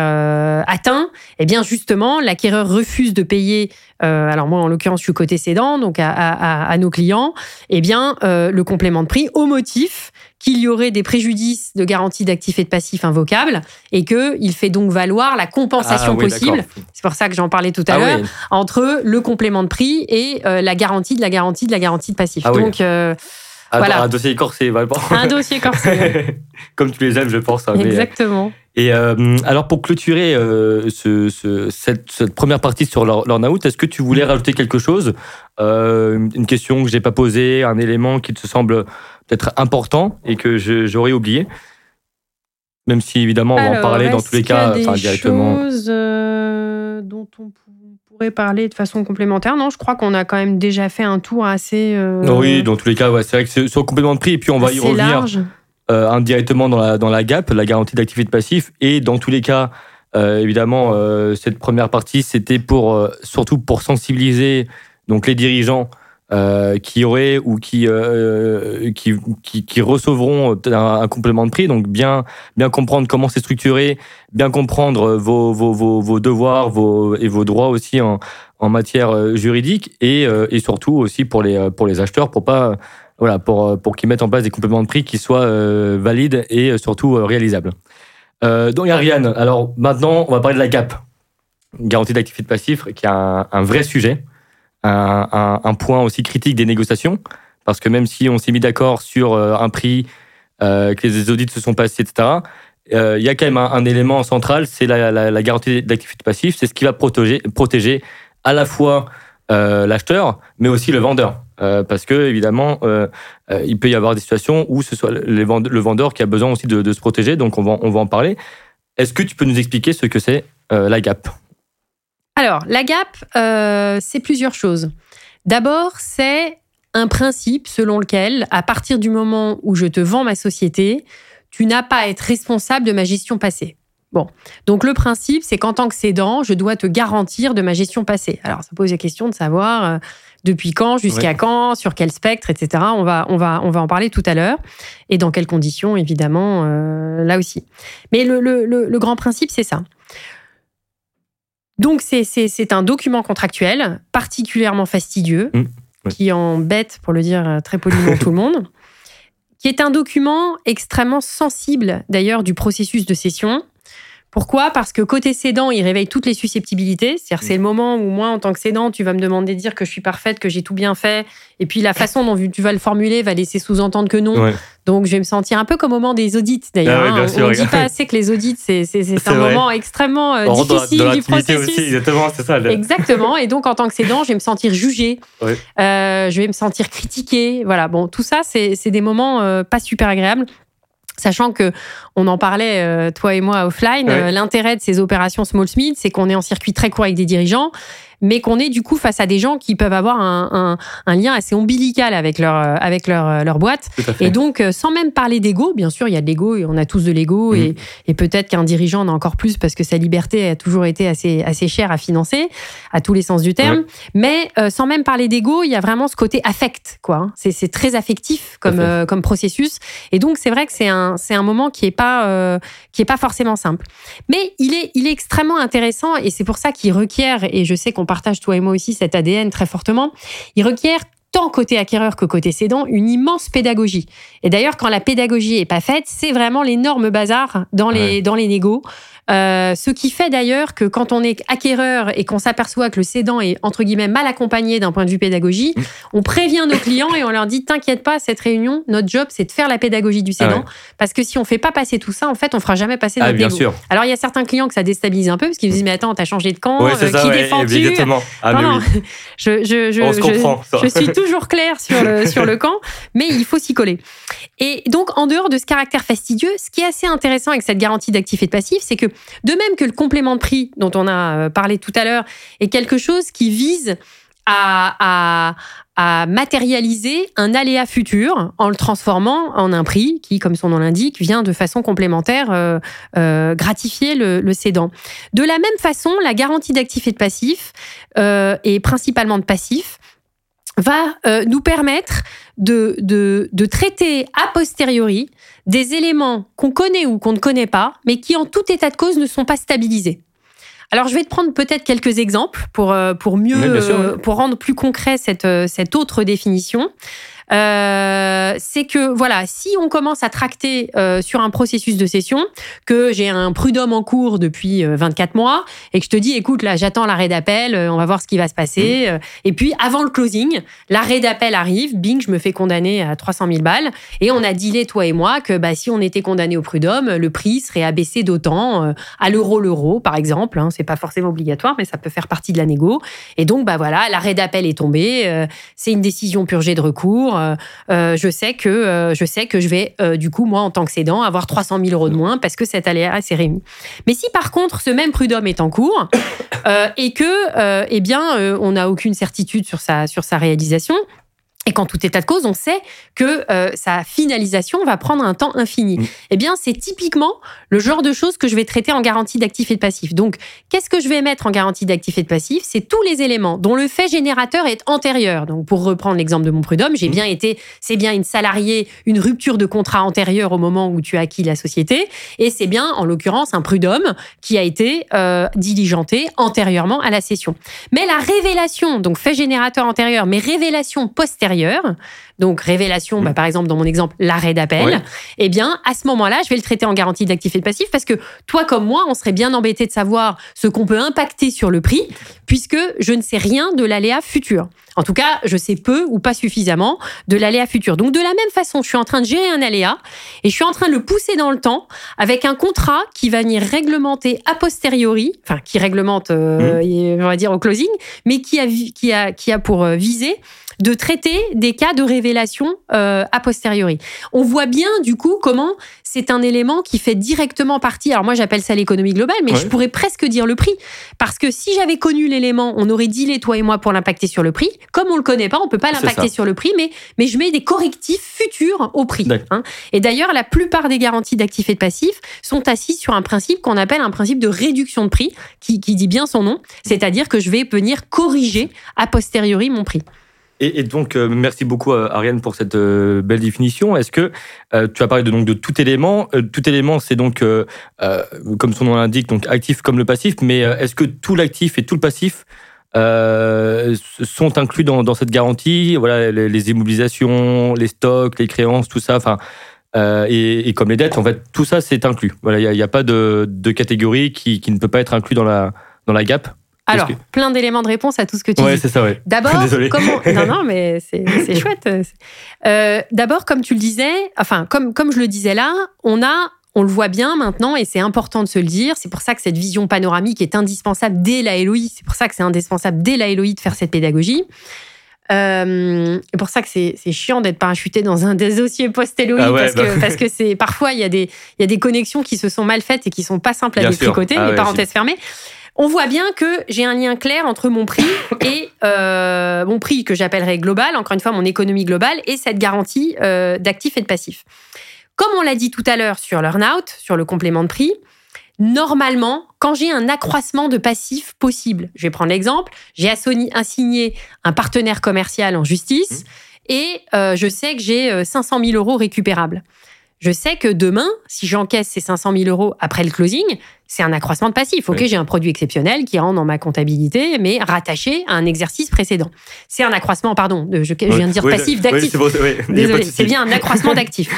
atteint, eh bien justement l'acquéreur refuse de payer. alors moi en l'occurrence je suis côté cédant donc à, à, à nos clients, eh bien le complément de prix au motif qu'il y aurait des préjudices de garantie d'actifs et de passifs invocables et qu'il fait donc valoir la compensation ah possible. C'est pour ça que j'en parlais tout à ah l'heure entre le complément de prix et euh, la garantie de la garantie de la garantie de passif. Ah donc euh, voilà. Un dossier corsé, Un dossier corsé. Comme tu les aimes, je pense. Hein, euh, Exactement. Et alors pour clôturer ce, cette, première partie sur l'earn-out, est-ce que tu voulais rajouter quelque chose Une question que je n'ai pas posée, un élément qui te semble peut-être important et que j'aurais oublié? Même si évidemment on va en parler dans tous les cas y a des directement. Choses euh, dont on pourrait parler de façon complémentaire? Non, je crois qu'on a quand même déjà fait un tour assez. Euh, oui, dans tous les cas, ouais, c'est vrai que c'est sur le complément de prix et puis on va y revenir euh, indirectement dans la, dans la GAP, la garantie d'activité passif. Et dans tous les cas, évidemment, cette première partie, c'était pour surtout pour sensibiliser donc les dirigeants euh, qui auraient ou qui, euh, qui, qui, recevront un, complément de prix. Donc bien, bien comprendre comment c'est structuré, bien comprendre vos, vos, vos, devoirs vos, et vos droits aussi en, en matière euh, juridique et, et surtout aussi pour les, pour les acheteurs pour pas voilà pour, pour qu'ils mettent en place des compléments de prix qui soient valides et surtout réalisables. donc Ariane, alors maintenant on va parler de la GAP, garantie d'activité passif, qui est un, vrai sujet un, point aussi critique des négociations, parce que même si on s'est mis d'accord sur euh, un prix, euh, que les audits se sont passés, etc., euh, il y a quand même un, élément central, c'est la, garantie d'activité passive, c'est ce qui va protéger, protéger à la fois l'acheteur, mais aussi le vendeur. Parce que évidemment, il peut y avoir des situations où ce soit le vendeur qui a besoin aussi de, de, se protéger, donc on va, on va en parler. Est-ce que tu peux nous expliquer ce que c'est la GAP? Alors, la gap, euh, c'est plusieurs choses. D'abord, c'est un principe selon lequel, à partir du moment où je te vends ma société, tu n'as pas à être responsable de ma gestion passée. Bon, donc le principe, c'est qu'en tant que cédant, je dois te garantir de ma gestion passée. Alors, ça pose la question de savoir euh, depuis quand, jusqu'à quand, sur quel spectre, etc. On va, on va, on va en parler tout à l'heure et dans quelles conditions, évidemment, euh, là aussi. Mais le grand principe, c'est ça. Donc, c'est un document contractuel particulièrement fastidieux, mmh, qui embête, pour le dire très poliment, tout le monde, qui est un document extrêmement sensible, d'ailleurs, du processus de cession, pourquoi? Parce que côté cédant, il réveille toutes les susceptibilités. C'est-à-dire, c'est le moment où moi, en tant que cédant, tu vas me demander de dire que je suis parfaite, que j'ai tout bien fait. Et puis, la façon dont tu vas le formuler va laisser sous-entendre que non. Donc, je vais me sentir un peu comme au moment des audits, d'ailleurs. Ah hein. on ne dit pas assez que les audits, c'est un moment extrêmement euh, difficile du processus. Aussi, exactement, c'est ça. Exactement. Et donc, en tant que cédant, je vais me sentir jugée. Euh, je vais me sentir critiquée. Voilà. Bon, tout ça, c'est des moments euh, pas super agréables. Sachant que on en parlait euh, toi et moi offline, euh, l'intérêt de ces opérations small smith, c'est qu'on est en circuit très court avec des dirigeants mais qu'on est du coup face à des gens qui peuvent avoir un, un, lien assez ombilical avec leur, euh, avec leur, euh, leur boîte. Et donc, euh, sans même parler d'ego, bien sûr, il y a de l'ego et on a tous de l'ego et, mhm. et peut-être qu'un dirigeant en a encore plus parce que sa liberté a toujours été assez, assez chère à financer, à tous les sens du terme. Mais sans même parler d'ego, il y a vraiment ce côté affect, quoi. Hein. C'est très affectif comme, comme processus. Et donc, c'est vrai que c'est un, un moment qui est pas, qui est pas forcément simple. Mais il est, il est extrêmement intéressant et c'est pour ça qu'il requiert, et je sais qu'on partage toi et moi aussi cet ADN très fortement, il requiert tant côté acquéreur que côté cédant, une immense pédagogie. Et d'ailleurs, quand la pédagogie est pas faite, c'est vraiment l'énorme bazar dans les, dans les négos. Euh, ce qui fait d'ailleurs que quand on est acquéreur et qu'on s'aperçoit que le cédant est entre guillemets mal accompagné d'un point de vue pédagogie, mmh. on prévient nos clients et on leur dit t'inquiète pas, cette réunion, notre job c'est de faire la pédagogie du cédant. Ah parce que si on fait pas passer tout ça, en fait, on fera jamais passer ah, notre ah, Alors il y a certains clients que ça déstabilise un peu parce qu'ils me disent mais attends, t'as changé de camp, euh, qui défends-tu? ah, je, je, je, je, suis toujours clair sur le, sur le camp, mais il faut s'y coller. Et donc en dehors de ce caractère fastidieux, ce qui est assez intéressant avec cette garantie d'actif et de passif, c'est que de même que le complément de prix dont on a euh, parlé tout à l'heure est quelque chose qui vise à, matérialiser un aléa futur en le transformant en un prix qui, comme son nom l'indique, vient de façon complémentaire euh, euh, gratifier le, le, cédant. De la même façon, la garantie d'actifs et de passifs, et principalement de passifs, va nous permettre de, traiter a posteriori des éléments qu'on connaît ou qu'on ne connaît pas, mais qui en tout état de cause ne sont pas stabilisés. Alors, je vais te prendre peut-être quelques exemples pour, euh, pour mieux, pour rendre plus concret cette, cette autre définition. Euh, c'est que voilà, si on commence à tracter euh, sur un processus de session, que j'ai un prud'homme en cours depuis 24 euh, mois et que je te dis, écoute, là, j'attends l'arrêt d'appel, on va voir ce qui va se passer. Mmh. Et puis, avant le closing, l'arrêt d'appel arrive, bing, je me fais condamner à 300 000 balles. Et on a dealé, toi et moi, que bah, si on était condamné au prud'homme, le prix serait abaissé d'autant à l'euro l'euro, par exemple. Hein, c'est pas forcément obligatoire, mais ça peut faire partie de la négo. Et donc, bah voilà, l'arrêt d'appel est tombé. c'est une décision purgée de recours. Euh, euh, je sais que euh, je sais que je vais du coup moi en tant que cédant avoir 300 000 euros de moins parce que cet aléa s'est réuni. Mais si par contre ce même prud'homme est en cours et que eh bien on n'a aucune certitude sur sa sur sa réalisation, et qu'en tout état de cause, on sait que euh, sa finalisation va prendre un temps infini. Mm. Eh bien, c'est typiquement le genre de choses que je vais traiter en garantie d'actifs et de passifs. Donc, qu'est-ce que je vais mettre en garantie d'actifs et de passifs? C'est tous les éléments dont le fait générateur est antérieur. Donc, pour reprendre l'exemple de mon prud'homme, j'ai mm. bien été, c'est bien une salariée, une rupture de contrat antérieure au moment où tu as acquis la société, et c'est bien, en l'occurrence, un prud'homme qui a été euh, diligenté antérieurement à la cession. Mais la révélation, donc fait générateur antérieur, mais révélation postérieure donc révélation, bah, mm. par exemple dans mon exemple, l'arrêt d'appel, eh bien à ce moment-là, je vais le traiter en garantie d'actif et de passif parce que toi comme moi, on serait bien embêté de savoir ce qu'on peut impacter sur le prix puisque je ne sais rien de l'aléa futur. En tout cas, je sais peu ou pas suffisamment de l'aléa futur. Donc de la même façon, je suis en train de gérer un aléa et je suis en train de le pousser dans le temps avec un contrat qui va venir réglementer a posteriori, enfin qui réglemente, euh, mm. on va dire au closing, mais qui a, qui a, qui a pour euh, viser de traiter des cas de révélation euh, a posteriori. On voit bien du coup comment c'est un élément qui fait directement partie. Alors moi j'appelle ça l'économie globale, mais je pourrais presque dire le prix parce que si j'avais connu l'élément, on aurait dit les toi et moi pour l'impacter sur le prix. Comme on le connaît pas, on peut pas l'impacter sur le prix, mais mais je mets des correctifs futurs au prix. Hein. Et d'ailleurs la plupart des garanties d'actifs et de passifs sont assises sur un principe qu'on appelle un principe de réduction de prix, qui, qui dit bien son nom, c'est-à-dire que je vais venir corriger a posteriori mon prix. Et, donc, euh, merci beaucoup, euh, Ariane, pour cette euh, belle définition. Est-ce que tu as parlé de, donc, de tout élément Tout élément, c'est donc, comme son nom l'indique, actif comme le passif, mais est-ce que tout l'actif et tout le passif sont inclus dans, cette garantie? Voilà, les, immobilisations, les stocks, les créances, tout ça. Et, comme les dettes, en fait, tout ça, c'est inclus. Voilà, il n'y a, pas de, catégorie qui, qui, ne peut pas être inclus dans la, dans la gap. Alors, plein d'éléments de réponse à tout ce que tu ouais, dis. c'est ça, ouais. D'abord, comment... non, non, mais c'est chouette. Euh, D'abord, comme tu le disais, enfin, comme, comme je le disais là, on a on le voit bien maintenant et c'est important de se le dire. C'est pour ça que cette vision panoramique est indispensable dès la LOI. C'est pour ça que c'est indispensable dès la LOI de faire cette pédagogie. Euh, c'est pour ça que c'est chiant d'être parachuté dans un des dossiers post-LOI ah parce, que, bah parce que c'est parfois il y, a des, y a des connexions qui se sont mal faites et qui sont pas simples à détricoter, ah, les parenthèses fermées on voit bien que j'ai un lien clair entre mon prix et euh, mon prix que j'appellerais global, encore une fois mon économie globale, et cette garantie euh, d'actifs et de passifs. Comme on l'a dit tout à l'heure sur l'earn-out, sur le complément de prix, normalement, quand j'ai un accroissement de passifs possible, je vais prendre l'exemple, j'ai assigné un partenaire commercial en justice mmh. et euh, je sais que j'ai 500 000 euros récupérables je sais que demain, si j'encaisse ces 500 000 euros après le closing, c'est un accroissement de passif. Ok, j'ai un produit exceptionnel qui rentre dans ma comptabilité, mais rattaché à un exercice précédent. C'est un accroissement, pardon, je, je viens de dire passif d'actif. Désolé, c'est bien un accroissement d'actif.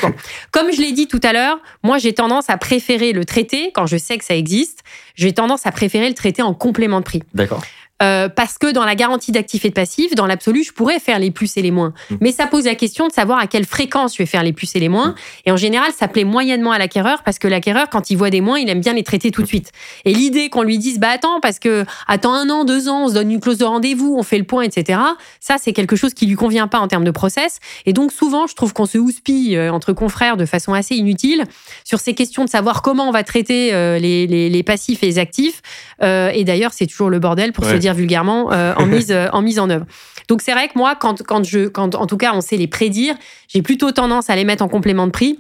Comme je l'ai dit tout à l'heure, moi j'ai tendance à préférer le traiter quand je sais que ça existe. J'ai tendance à préférer le traiter en complément de prix. D'accord. Euh, parce que dans la garantie d'actifs et de passifs, dans l'absolu, je pourrais faire les plus et les moins. Mm. Mais ça pose la question de savoir à quelle fréquence je vais faire les plus et les moins. Mm. Et en général, ça plaît moyennement à l'acquéreur parce que l'acquéreur, quand il voit des moins, il aime bien les traiter tout de suite. Et l'idée qu'on lui dise, bah attends, parce que attends un an, deux ans, on se donne une clause de rendez-vous, on fait le point, etc. Ça, c'est quelque chose qui lui convient pas en termes de process. Et donc souvent, je trouve qu'on se houspille euh, entre confrères de façon assez inutile sur ces questions de savoir comment on va traiter euh, les, les, passifs et les actifs. et d'ailleurs, c'est toujours le bordel pour se dire vulgairement, euh, en, mise, euh, en mise en œuvre. Donc c'est vrai que moi, quand, quand je, quand en tout cas on sait les prédire, j'ai plutôt tendance à les mettre en complément de prix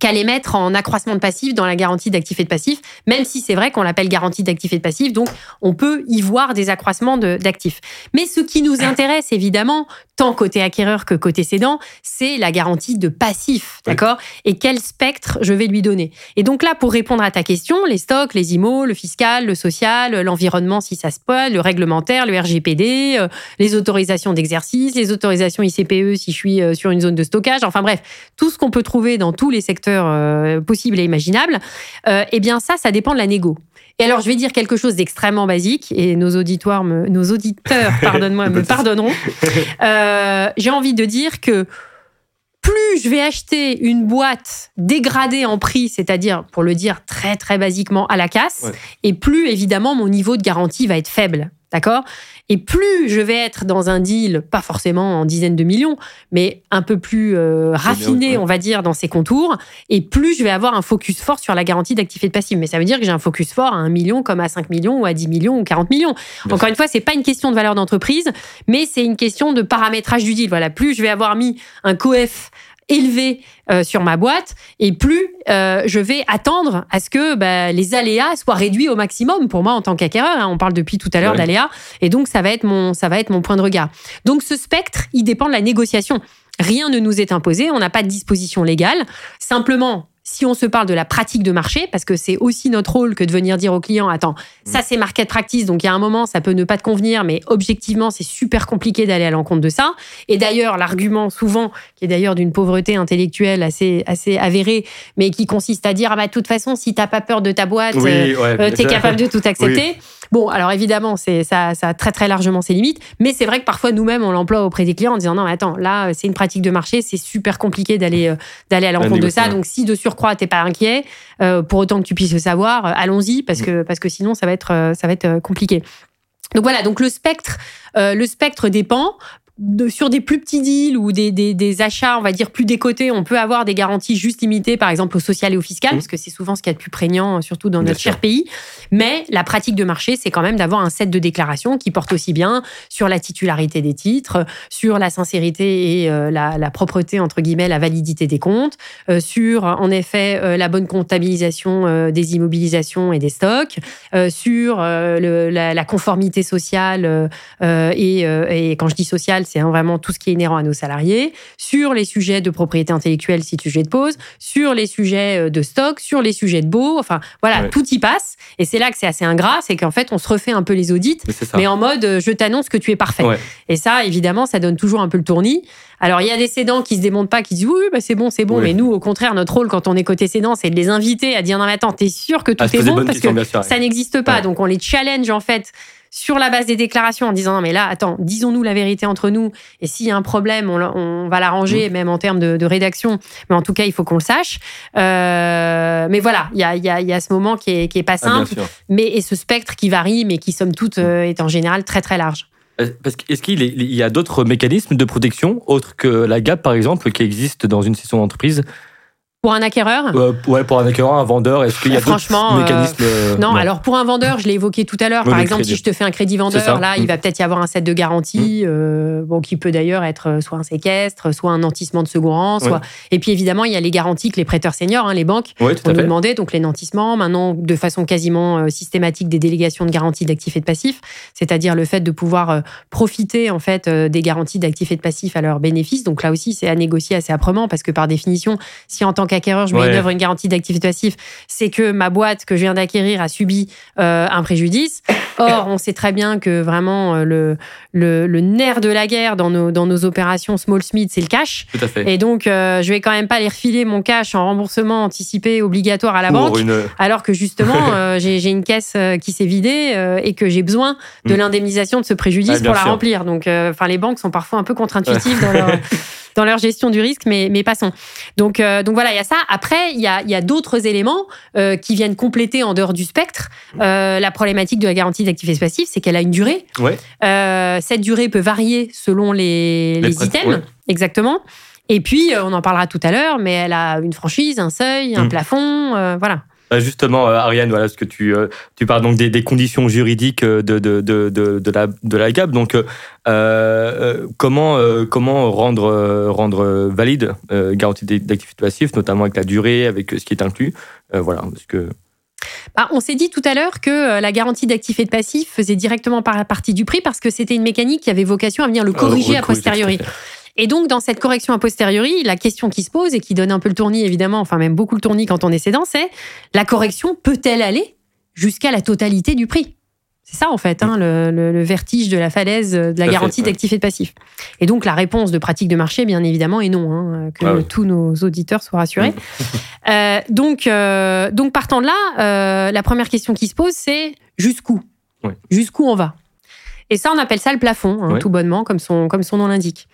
qu'à les mettre en accroissement de passif dans la garantie d'actifs et de passifs, même si c'est vrai qu'on l'appelle garantie d'actifs et de passifs, donc on peut y voir des accroissements d'actifs. Mais ce qui nous intéresse évidemment, tant côté acquéreur que côté cédant, c'est la garantie de passif, d'accord? Et quel spectre je vais lui donner? Et donc là, pour répondre à ta question, les stocks, les IMO, le fiscal, le social, l'environnement si ça se peut, le réglementaire, le RGPD, euh, les autorisations d'exercice, les autorisations ICPE si je suis euh, sur une zone de stockage, enfin bref, tout ce qu'on peut trouver dans tous les secteurs euh, possibles et imaginables, eh bien ça, ça dépend de la négo. Et alors, je vais dire quelque chose d'extrêmement basique, et nos auditoires, nos auditeurs, pardonne-moi, me pardonneront. Euh, j'ai envie de dire que plus je vais acheter une boîte dégradée en prix, c'est-à-dire, pour le dire très très basiquement, à la casse, et plus évidemment mon niveau de garantie va être faible. D'accord? Et plus je vais être dans un deal, pas forcément en dizaines de millions, mais un peu plus euh, raffiné, on va dire, dans ses contours, et plus je vais avoir un focus fort sur la garantie d'actifs et de passifs. Mais ça veut dire que j'ai un focus fort à 1 million comme à 5 millions ou à 10 millions ou 40 millions. Encore une fois, c'est pas une question de valeur d'entreprise, mais c'est une question de paramétrage du deal. Voilà, plus je vais avoir mis un coef élevé euh, sur ma boîte et plus euh, je vais attendre à ce que bah, les aléas soient réduits au maximum pour moi en tant qu'acquéreur. Hein. on parle depuis tout à l'heure d'aléas et donc ça va être mon ça va être mon point de regard. Donc ce spectre, il dépend de la négociation. Rien ne nous est imposé, on n'a pas de disposition légale. Simplement, si on se parle de la pratique de marché, parce que c'est aussi notre rôle que de venir dire au client, attends, mm. ça c'est market practice, donc il y a un moment, ça peut ne pas te convenir, mais objectivement, c'est super compliqué d'aller à l'encontre de ça. Et d'ailleurs, l'argument souvent, qui est d'ailleurs d'une pauvreté intellectuelle assez, assez avérée, mais qui consiste à dire, ah bah de toute façon, si t'as pas peur de ta boîte, euh, euh, tu es capable de tout accepter. Bon, alors évidemment, c'est ça, ça a très très largement ses limites, mais c'est vrai que parfois nous-mêmes on l'emploie auprès des clients en disant non, mais attends, là c'est une pratique de marché, c'est super compliqué d'aller euh, d'aller à l'encontre de ça. Donc si de surcroît t'es pas inquiet, euh, pour autant que tu puisses le savoir, euh, allons-y parce que parce que sinon ça va être ça va être compliqué. Donc voilà, donc le spectre, le spectre dépend sur des plus petits deals ou des, des, achats, on va dire, plus décotés, on peut avoir des garanties juste limitées, par exemple, au social et au fiscal, mmh. parce que c'est souvent ce qu'il y a de plus prégnant, surtout dans notre cher pays. Mais la pratique de marché, c'est quand même d'avoir un set de déclarations qui porte aussi bien sur la titularité des titres, sur la sincérité et euh, la, propreté, entre guillemets, la validité des comptes, euh, sur, en effet, euh, la bonne comptabilisation des immobilisations et des stocks, sur la, conformité sociale et, et quand je dis sociale, c'est vraiment tout ce qui est inhérent à nos salariés, sur les sujets de propriété intellectuelle si sujet de pause, sur les sujets euh, de stock, sur les sujets de beau, enfin voilà, tout y passe. Et c'est là que c'est assez ingrat, c'est qu'en fait on se refait un peu les audits, mais, en mode euh, je t'annonce que tu es parfait. Et ça, évidemment, ça donne toujours un peu le tournis. Alors il y a des cédants qui se démontent pas, qui disent oui, bah, c'est bon, c'est bon. Mais nous, au contraire, notre rôle quand on est côté cédant, c'est de les inviter à dire non mais attends, t'es sûr que tout est bon? parce que ça n'existe pas. Donc on les challenge en fait sur la base des déclarations en disant non mais là attends disons-nous la vérité entre nous et s'il y a un problème on, va l'arranger mm. même en termes de, rédaction. Mais en tout cas il faut qu'on le sache. Euh, mais voilà il y a, y, a, y a, ce moment qui est, qui est pas ah, simple. mais et ce spectre qui varie mais qui somme toute euh, est en général très très large. Euh, est-ce qu'il y a d'autres mécanismes de protection autres que la GAP par exemple qui existe dans une session d'entreprise? Pour un acquéreur? Euh, Ouais, pour un acquéreur, un vendeur, est-ce qu'il y a d'autres mécanismes euh, non, alors pour un vendeur, je l'ai évoqué tout à l'heure. Par exemple, si je te fais un crédit vendeur, là, il mm. va peut-être y avoir un set de garantie, mm. euh, bon, qui peut d'ailleurs être soit un séquestre, soit un nantissement de second rang, soit. Et puis évidemment, il y a les garanties que les prêteurs seniors, hein, les banques, oui, nous demandaient, donc les nantissements, maintenant de façon quasiment systématique des délégations de garantie d'actifs et de passifs, c'est-à-dire le fait de pouvoir profiter en fait des garanties d'actifs et de passifs à leur bénéfice. Donc là aussi, c'est à négocier assez âprement parce que par définition, si en tant acquéreur, je mets une œuvre, une garantie d'activité passive, c'est que ma boîte que je viens d'acquérir a subi euh, un préjudice. Or, on sait très bien que vraiment euh, le, le, nerf de la guerre dans nos, dans nos opérations small smith, c'est le cash. Tout à fait. Et donc, euh, je vais quand même pas les refiler mon cash en remboursement anticipé obligatoire à la banque, alors que justement, j'ai une caisse qui s'est vidée et que j'ai besoin de mm. l'indemnisation de ce préjudice pour la remplir. Donc, enfin, les banques sont parfois un peu contre-intuitives dans leur dans leur gestion du risque, mais, mais passons. Donc, euh, donc voilà, il y a ça. Après, il y a, y a d'autres éléments euh, qui viennent compléter en dehors du spectre euh, la problématique de la garantie d'actifs passifs, c'est qu'elle a une durée. Ouais. cette durée peut varier selon les, les, items, exactement. Et puis, on en parlera tout à l'heure, mais elle a une franchise, un seuil, un mm. plafond, voilà. Bah, justement, Ariane, voilà ce que tu, tu parles donc des, conditions juridiques de, de, de, de, la, de la GAP. Donc, comment, comment rendre, rendre valide garantie d'activité passive, notamment avec la durée, avec ce qui est inclus Voilà, parce que. Bah, on s'est dit tout à l'heure que euh, la garantie d'actifs et de passifs faisait directement partie du prix parce que c'était une mécanique qui avait vocation à venir le euh, corriger a posteriori. Et donc, dans cette correction a posteriori, la question qui se pose et qui donne un peu le tournis, évidemment, enfin même beaucoup le tournis quand on est cédant, c'est la correction peut-elle aller jusqu'à la totalité du prix? C'est ça, en fait, hein, le, vertige de la falaise de la garantie d'actifs et de passifs. Et donc, la réponse de pratique de marché, bien évidemment, est non, hein, que ah tous nos auditeurs soient rassurés. Euh, donc, euh, donc, partant de là, euh, la première question qui se pose, c'est jusqu'où? Jusqu'où on va? Et ça, on appelle ça le plafond, hein, tout bonnement, comme son, comme son nom l'indique.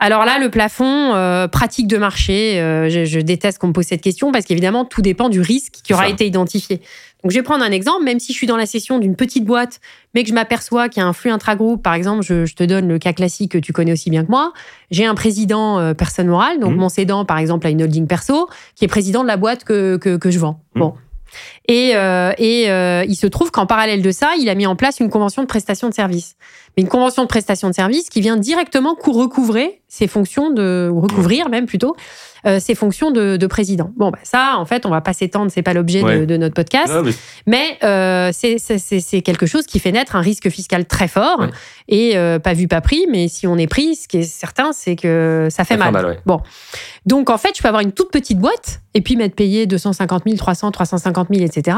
Alors là, le plafond, pratique de marché, je, déteste qu'on me pose cette question parce qu'évidemment, tout dépend du risque qui aura été identifié. Donc, je vais prendre un exemple, même si je suis dans la session d'une petite boîte, mais que je m'aperçois qu'il y a un flux intragroupe, par exemple, je, te donne le cas classique que tu connais aussi bien que moi. J'ai un président euh, personne morale, donc mmh. mon cédant, par exemple, à une holding perso, qui est président de la boîte que, que, je vends. Mmh. Bon. Et, euh, et euh, il se trouve qu'en parallèle de ça, il a mis en place une convention de prestation de service. Mais une convention de prestation de service qui vient directement recouvrer ses fonctions de, ou recouvrir même plutôt, euh, ses fonctions de, de, président. Bon, bah, ça, en fait, on va pas s'étendre, c'est pas l'objet de, de, notre podcast, mais, euh, c'est quelque chose qui fait naître un risque fiscal très fort et euh, pas vu, pas pris. Mais si on est pris, ce qui est certain, c'est que ça fait mal. Bon, donc en fait, je peux avoir une toute petite boîte et puis m'être payé 250 000, 300, 350 000, etc.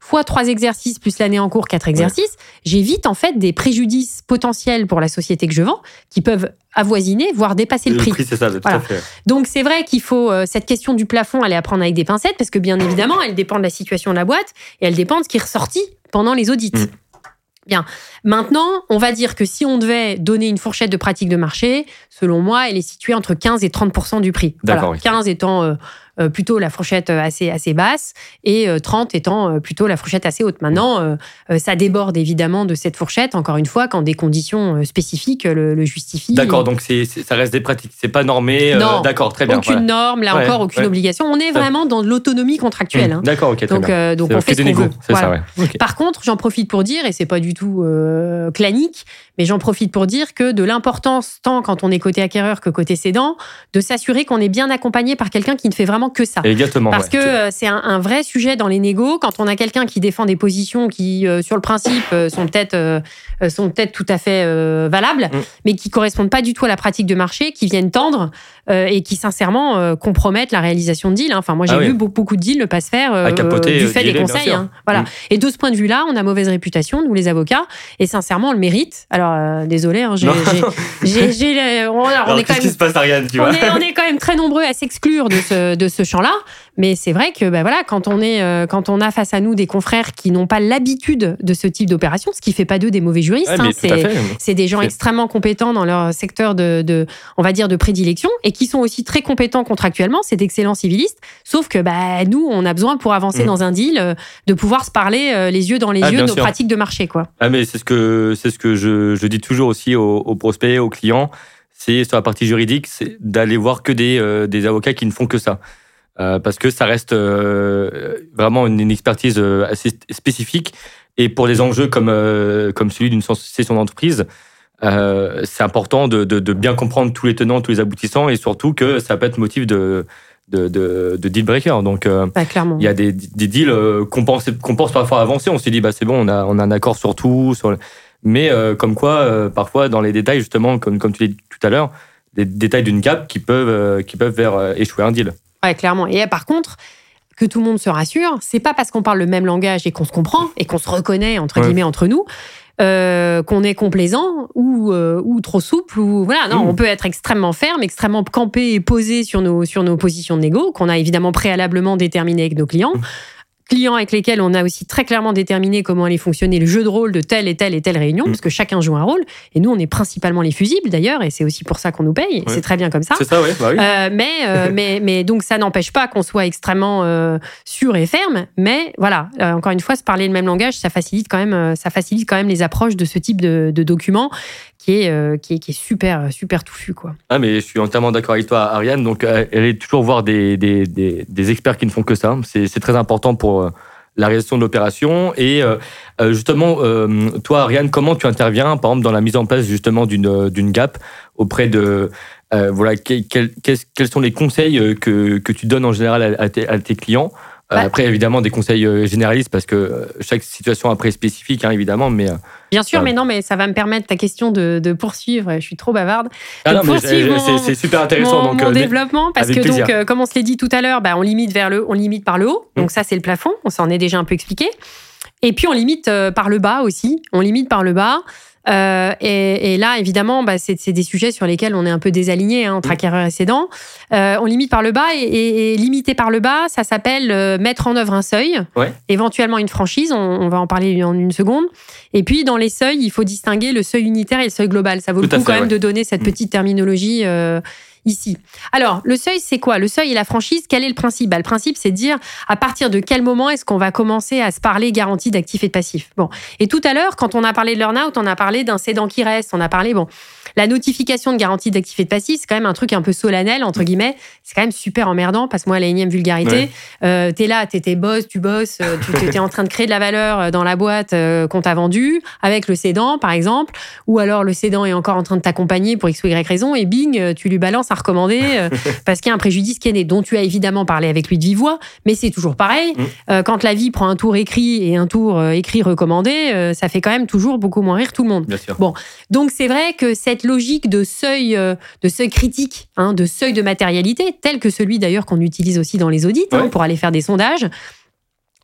Fois trois exercices plus l'année en cours, quatre exercices, j'évite en fait des préjudices potentiels pour la société que je vends qui peuvent avoisiner, voire dépasser le, prix. c'est ça, tout à fait. Donc c'est vrai qu'il faut euh, cette question du plafond, aller apprendre avec des pincettes parce que bien évidemment, elle dépend de la situation de la boîte et elle dépend de ce qui est ressorti pendant les audits. Mm. Bien. Maintenant, on va dire que si on devait donner une fourchette de pratique de marché, selon moi, elle est située entre 15 et 30% du prix. D'accord. 15 étant euh, plutôt la fourchette euh, assez, assez basse et 30 euh, étant plutôt la fourchette assez haute. Maintenant, ça déborde évidemment de cette fourchette, encore une fois, quand des conditions spécifiques le, justifient. D'accord, donc c'est, ça reste des pratiques, c'est pas normé. non, d'accord, très bien. Aucune norme, là encore, aucune obligation. On est vraiment dans l'autonomie contractuelle. Mmh, hein. D'accord, ok, très donc, bien. donc on fait ce qu'on veut. Par contre, j'en profite pour dire, et c'est pas du tout clanique, mais j'en profite pour dire que de l'importance, tant quand on est côté acquéreur que côté cédant, de s'assurer qu'on est bien accompagné par quelqu'un qui ne fait vraiment que ça. Exactement. Parce que euh, c'est un, vrai sujet dans les négos. Quand on a quelqu'un qui défend des positions qui, euh, sur le principe, euh, sont peut-être sont peut-être tout à fait valables, mm. mais qui correspondent pas du tout à la pratique de marché, qui viennent tendre et qui sincèrement compromettent la réalisation de deals. Hein. Enfin, moi j'ai ah vu beaucoup, de deals ne pas se faire du fait des conseils. Hein. Voilà. Mm. Et de ce point de vue-là, on a mauvaise réputation nous les avocats, et sincèrement on le mérite. Alors désolé, hein, j'ai, on, est quand même, se passe, Ariane, tu on, est, on est quand même très nombreux à s'exclure de ce, de ce champ-là. Mais c'est vrai que ben voilà, quand on est, euh, quand on a face à nous des confrères qui n'ont pas l'habitude de ce type d'opération, ce qui fait pas d'eux des mauvais juristes, hein, c'est des gens extrêmement compétents dans leur secteur de, de, on va dire, de prédilection et qui sont aussi très compétents contractuellement. C'est d'excellents civilistes. Sauf que bah, nous, on a besoin pour avancer mmh. dans un deal euh, de pouvoir se parler euh, les yeux dans les ah, yeux de nos pratiques de marché, quoi. Ah mais c'est ce que c'est ce que je, je, dis toujours aussi aux, aux prospects, aux clients c'est sur la partie juridique, c'est d'aller voir que des, des avocats qui ne font que ça. Euh, parce que ça reste euh, vraiment une, expertise euh, assez spécifique. Et pour des enjeux comme, comme celui d'une session d'entreprise, c'est important de, de, bien comprendre tous les tenants, tous les aboutissants, et surtout que ça peut être motif de, de, de, deal breaker. Donc, bah, il y a des, des deals qu'on pense, qu'on pense parfois avancer. On s'est dit, bah, c'est bon, on a, on a un accord sur tout. Sur Mais comme quoi, parfois, dans les détails, justement, comme, comme tu l'as dit tout à l'heure, des détails d'une qui peuvent, qui peuvent faire échouer un deal. Ouais, clairement. Et par contre, que tout le monde se rassure, c'est pas parce qu'on parle le même langage et qu'on se comprend et qu'on se reconnaît entre guillemets entre nous euh, qu'on est complaisant ou, euh, ou trop souple ou voilà. Non mmh. on peut être extrêmement ferme extrêmement campé et posé sur nos sur nos positions de négo qu'on a évidemment préalablement déterminées avec nos clients. Mmh clients avec lesquels on a aussi très clairement déterminé comment allait fonctionner le jeu de rôle de telle et telle et telle réunion, mm. parce que chacun joue un rôle. Et nous, on est principalement les fusibles d'ailleurs, et c'est aussi pour ça qu'on nous paye. C'est très bien comme ça. C'est ça, bah oui. Euh, mais, euh, mais, mais donc ça n'empêche pas qu'on soit extrêmement euh, sûr et ferme. Mais voilà, encore une fois, se parler le même langage, ça facilite quand même, ça facilite quand même les approches de ce type de, de documents qui est, qui est, qui est super, super touffu. Quoi. Ah, mais je suis entièrement d'accord avec toi, Ariane. Donc, elle est toujours voir des, des, des, experts qui ne font que ça. C'est très important pour pour la réalisation de l'opération. Et justement, toi, Ariane, comment tu interviens, par exemple, dans la mise en place justement d'une gap auprès de voilà, quels sont les conseils que, tu donnes en général à tes clients euh, bah. Après, évidemment, des conseils euh, généralistes parce que euh, chaque situation après est spécifique, hein, évidemment. Mais, Bien sûr, mais non, mais ça va me permettre ta question de, poursuivre. Je suis trop bavarde. Ah c'est super intéressant. Mon, donc, développement, parce que donc, comme on se l'a dit tout à l'heure, bah, on limite vers le, on limite par le haut. Donc mm. ça, c'est le plafond. On s'en est déjà un peu expliqué. Et puis on limite par le bas aussi. On limite par le bas. Euh, et, et, là, évidemment, bah, c'est des sujets sur lesquels on est un peu désaligné hein, entre acquéreurs et cédants. Euh, on limite par le bas et, et, limiter par le bas, ça s'appelle euh, mettre en œuvre un seuil, ouais. éventuellement une franchise. On, on, va en parler en une seconde. Et puis, dans les seuils, il faut distinguer le seuil unitaire et le seuil global. Ça vaut le coup quand même de donner cette mmh. petite terminologie. Ici. Alors, le seuil, c'est quoi? Le seuil et la franchise, quel est le principe? Bah, Le principe, c'est de dire à partir de quel moment est-ce qu'on va commencer à se parler garantie d'actifs et de passifs? Bon. Et tout à l'heure, quand on a parlé de l'earn-out, on a parlé d'un cédant qui reste, on a parlé, bon, la notification de garantie d'actifs et de passifs, c'est quand même un truc un peu solennel, entre guillemets. C'est quand même super emmerdant, passe-moi la énième vulgarité. Euh, t'es là, t'es boss, tu bosses, euh, tu es en train de créer de la valeur euh, dans la boîte euh, qu'on t'a vendue, avec le cédant, par exemple, ou alors le cédant est encore en train de t'accompagner pour X ou Y raison, et bing, tu lui balances à recommander parce qu'il y a un préjudice qui est né, dont tu as évidemment parlé avec lui de vive voix, mais c'est toujours pareil. Mm. quand la vie prend un tour écrit et un tour écrit recommandé, ça fait quand même toujours beaucoup moins rire tout le monde. Bon, donc c'est vrai que cette logique de seuil, euh, de seuil critique, hein, de seuil de matérialité, tel que celui d'ailleurs qu'on utilise aussi dans les audits hein, pour aller faire des sondages,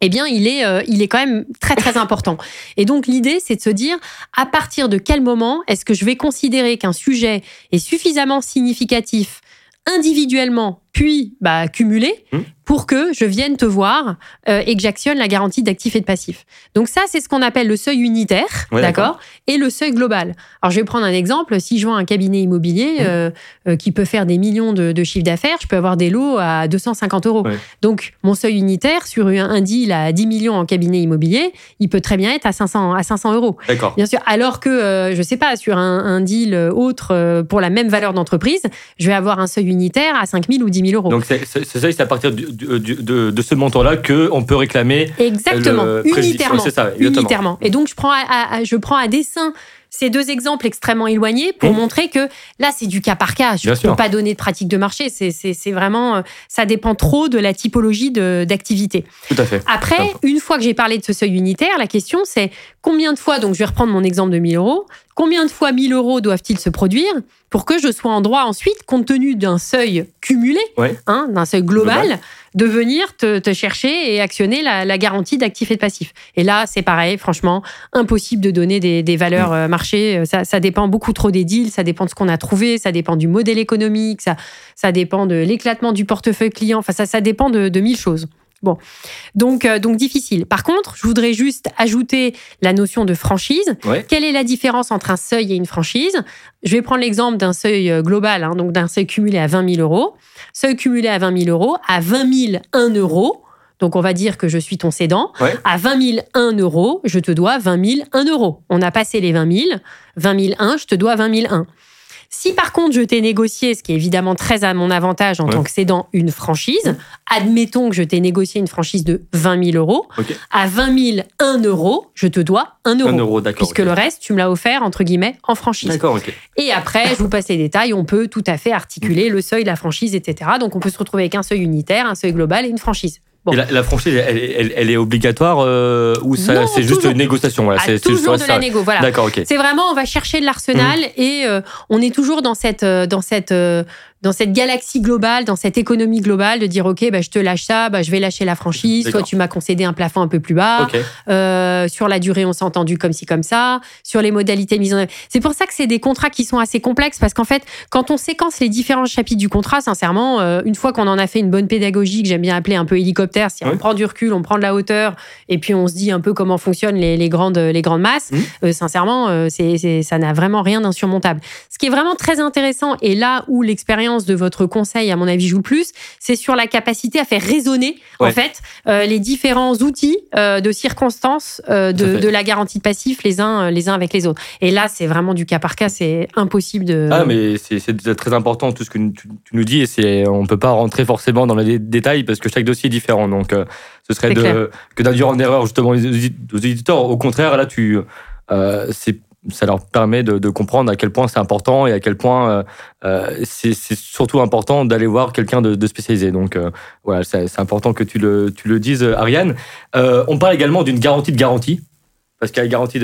eh bien, il est, euh, il est quand même très, très important. Et donc, l'idée, c'est de se dire, à partir de quel moment est-ce que je vais considérer qu'un sujet est suffisamment significatif individuellement, puis bah, cumulé, mmh pour que je vienne te voir euh, et que j'actionne la garantie d'actifs et de passifs. Donc ça, c'est ce qu'on appelle le seuil unitaire, d'accord, et le seuil global. Alors je vais prendre un exemple. Si je vois un cabinet immobilier mmh. euh, euh, qui peut faire des millions de, de chiffres d'affaires, je peux avoir des lots à 250 euros. Donc mon seuil unitaire sur un, deal à 10 millions en cabinet immobilier, il peut très bien être à 500 à 500 euros. D'accord. Bien sûr. Alors que je sais pas sur un, un deal autre pour la même valeur d'entreprise, je vais avoir un seuil unitaire à 5 000 ou 10 000 euros. Donc c'est ça, c'est à partir du de, de, ce montant-là qu'on peut réclamer. Exactement, unitairement. Ça, unitairement. Et donc, je prends je prends à dessein ces deux exemples extrêmement éloignés pour mmh. montrer que là, c'est du cas par cas. Je ne peux pas donner de pratique de marché. C'est vraiment, euh, ça dépend trop de la typologie d'activité. Tout à fait. Après, une fois que j'ai parlé de ce seuil unitaire, la question c'est combien de fois, donc je vais reprendre mon exemple de 1000 euros, combien de fois 1000 euros doivent-ils se produire pour que je sois en droit ensuite, compte tenu d'un seuil cumulé, hein, d'un seuil global, de venir te, chercher et actionner la, garantie d'actifs et de passifs. Et là, c'est pareil, franchement, impossible de donner des, valeurs mmh. euh, marché. Ça, dépend beaucoup trop des deals, ça dépend de ce qu'on a trouvé, ça dépend du modèle économique, ça, ça dépend de l'éclatement du portefeuille client, enfin, ça, ça dépend de mille choses. Bon, donc, euh, donc difficile. Par contre, je voudrais juste ajouter la notion de franchise. Quelle est la différence entre un seuil et une franchise? Je vais prendre l'exemple d'un seuil euh, global, hein, donc d'un seuil cumulé à 20 000 euros. Seuil cumulé à 20 000 euros, à 20 000, 1 euro. Donc, on va dire que je suis ton cédant. À 20 000, 1 euro, je te dois 20 000, 1 euro. On a passé les 20 000. 20 000, 1, je te dois 20 000, 1. Si par contre je t'ai négocié, ce qui est évidemment très à mon avantage en tant que cédant, une franchise, admettons que je t'ai négocié une franchise de 20 000 euros, à 20 000, 1 euro, je te dois 1 euro. 1 euro puisque le reste, tu me l'as offert, entre guillemets, en franchise. D'accord, Et après, je vous passe les détails, on peut tout à fait articuler le seuil, la franchise, etc. Donc on peut se retrouver avec un seuil unitaire, un seuil global et une franchise. La, franchise, elle, est obligatoire euh, ou c'est juste une négociation voilà, C'est toujours de la négo. Voilà. D'accord, ok. C'est vraiment, on va chercher de l'arsenal mmh. et euh, on est toujours dans cette, euh, dans cette dans cette galaxie globale, dans cette économie globale, de dire ok, bah, je te lâche ça, bah, je vais lâcher la franchise. Soit tu m'as concédé un plafond un peu plus bas. Euh, sur la durée, on s'est entendu comme ci comme ça. Sur les modalités mises en œuvre. C'est pour ça que c'est des contrats qui sont assez complexes parce qu'en fait, quand on séquence les différents chapitres du contrat, sincèrement, euh, une fois qu'on en a fait une bonne pédagogie que j'aime bien appeler un peu hélicoptère, si on prend du recul, on prend de la hauteur et puis on se dit un peu comment fonctionnent les, grandes les grandes masses. Mmh. Euh, sincèrement, c'est ça n'a vraiment rien d'insurmontable. Ce qui est vraiment très intéressant et là où l'expérience l'expérience de votre conseil, à mon avis, joue le plus. C'est sur la capacité à faire résonner, en fait, euh, les différents outils euh, de circonstances de, de, la garantie de passif les uns, les uns avec les autres. Et là, c'est vraiment du cas par cas, c'est impossible de. Ah, mais c'est très important tout ce que tu, nous dis, et on ne peut pas rentrer forcément dans les détails parce que chaque dossier est différent. Donc, ce serait de, que d'induire en erreur justement aux éditeurs. Au contraire, là, tu, c'est ça leur permet de, comprendre à quel point c'est important et à quel point euh, euh, c'est surtout important d'aller voir quelqu'un de, spécialisé. Donc euh, voilà, c'est important que tu le, tu le dises, Ariane. on parle également d'une garantie de garantie, parce qu'il y a la garantie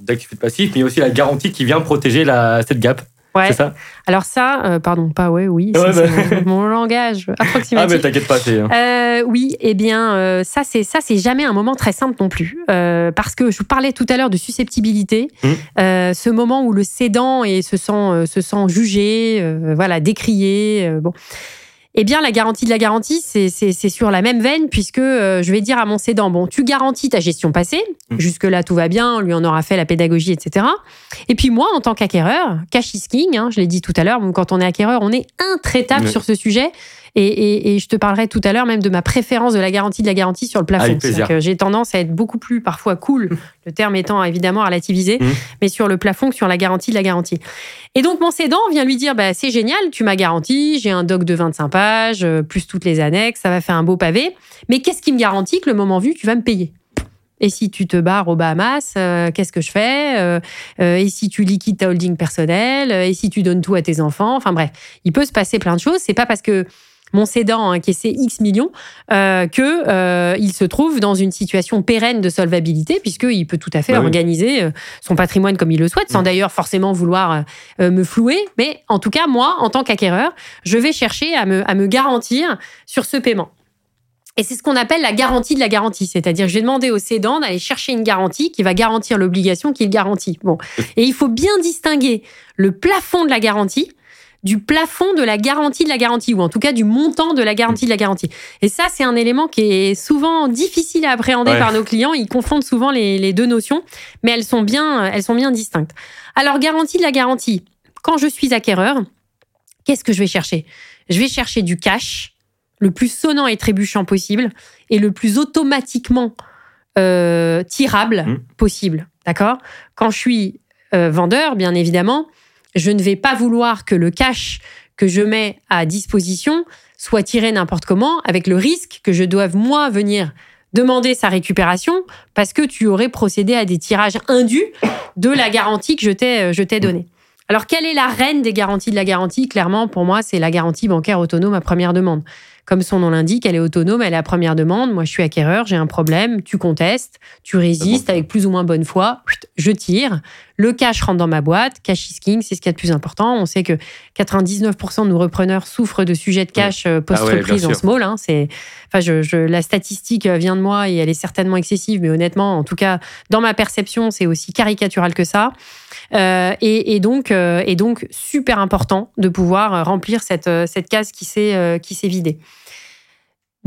d'activité passive, mais il y a aussi la garantie qui vient protéger la, cette gap. C'est ça Alors ça, euh, pardon, pas ouais, oui, c'est bah. mon, langage approximatif. Ah mais t'inquiète pas, c'est... Hein. Euh, oui, eh bien, euh, ça, c'est ça, c'est jamais un moment très simple non plus, parce que je vous parlais tout à l'heure de susceptibilité, mmh. ce moment où le cédant et se sent, se sent jugé, voilà, décrié, bon eh bien, la garantie de la garantie, c'est sur la même veine, puisque euh, je vais dire à mon cédant, bon, tu garantis ta gestion passée, mmh. jusque-là tout va bien, on lui en aura fait la pédagogie, etc. Et puis moi, en tant qu'acquéreur, cash is king, hein, je l'ai dit tout à l'heure, quand on est acquéreur, on est intraitable sur ce sujet. Et, je te parlerai tout à l'heure même de ma préférence de la garantie de la garantie sur le plafond. J'ai tendance à être beaucoup plus parfois cool, le terme étant évidemment relativisé, mmh. mais sur le plafond que sur la garantie de la garantie. Et donc mon cédant vient lui dire bah, c'est génial, tu m'as garanti, j'ai un doc de 25 pages, euh, plus toutes les annexes, ça va faire un beau pavé. Mais qu'est-ce qui me garantit que le moment vu, tu vas me payer? Et si tu te barres aux Bahamas, euh, qu'est-ce que je fais? Euh, Et si tu liquides ta holding personnelle? Et si tu donnes tout à tes enfants? Enfin bref, il peut se passer plein de choses. C'est pas parce que mon cédant a encaissé X millions, euh, que euh, il se trouve dans une situation pérenne de solvabilité, puisqu'il peut tout à fait bah organiser euh, son patrimoine comme il le souhaite, sans d'ailleurs forcément vouloir euh, me flouer. Mais en tout cas, moi, en tant qu'acquéreur, je vais chercher à me, à me garantir sur ce paiement. Et c'est ce qu'on appelle la garantie de la garantie. C'est-à-dire que je vais demander au cédant d'aller chercher une garantie qui va garantir l'obligation qu'il garantit. Bon. Et il faut bien distinguer le plafond de la garantie du plafond de la garantie de la garantie, ou en tout cas du montant de la garantie de la garantie. Et ça, c'est un élément qui est souvent difficile à appréhender par nos clients. Ils confondent souvent les, deux notions, mais elles sont, bien, elles sont bien distinctes. Alors, garantie de la garantie, quand je suis acquéreur, qu'est-ce que je vais chercher? Je vais chercher du cash, le plus sonnant et trébuchant possible, et le plus automatiquement euh, tirable mmh. possible. D'accord? Quand je suis euh, vendeur, bien évidemment, je ne vais pas vouloir que le cash que je mets à disposition soit tiré n'importe comment, avec le risque que je doive, moi, venir demander sa récupération parce que tu aurais procédé à des tirages indus de la garantie que je t'ai, euh, je t'ai donnée. Alors, quelle est la reine des garanties de la garantie? Clairement, pour moi, c'est la garantie bancaire autonome à première demande. Comme son nom l'indique, elle est autonome, elle est à première demande. Moi, je suis acquéreur, j'ai un problème, tu contestes, tu résistes avec plus ou moins bonne foi, je tire. Le cash rentre dans ma boîte, cash is king, c'est ce qui est le plus important. On sait que 99% de nos repreneurs souffrent de sujets de cash euh, post-reprise ah en small. Hein. C'est, enfin, je, la statistique vient de moi et elle est certainement excessive, mais honnêtement, en tout cas, dans ma perception, c'est aussi caricatural que ça. Euh, et, donc, euh, et donc, super important de pouvoir remplir cette, cette case qui s'est, qui s'est vidée.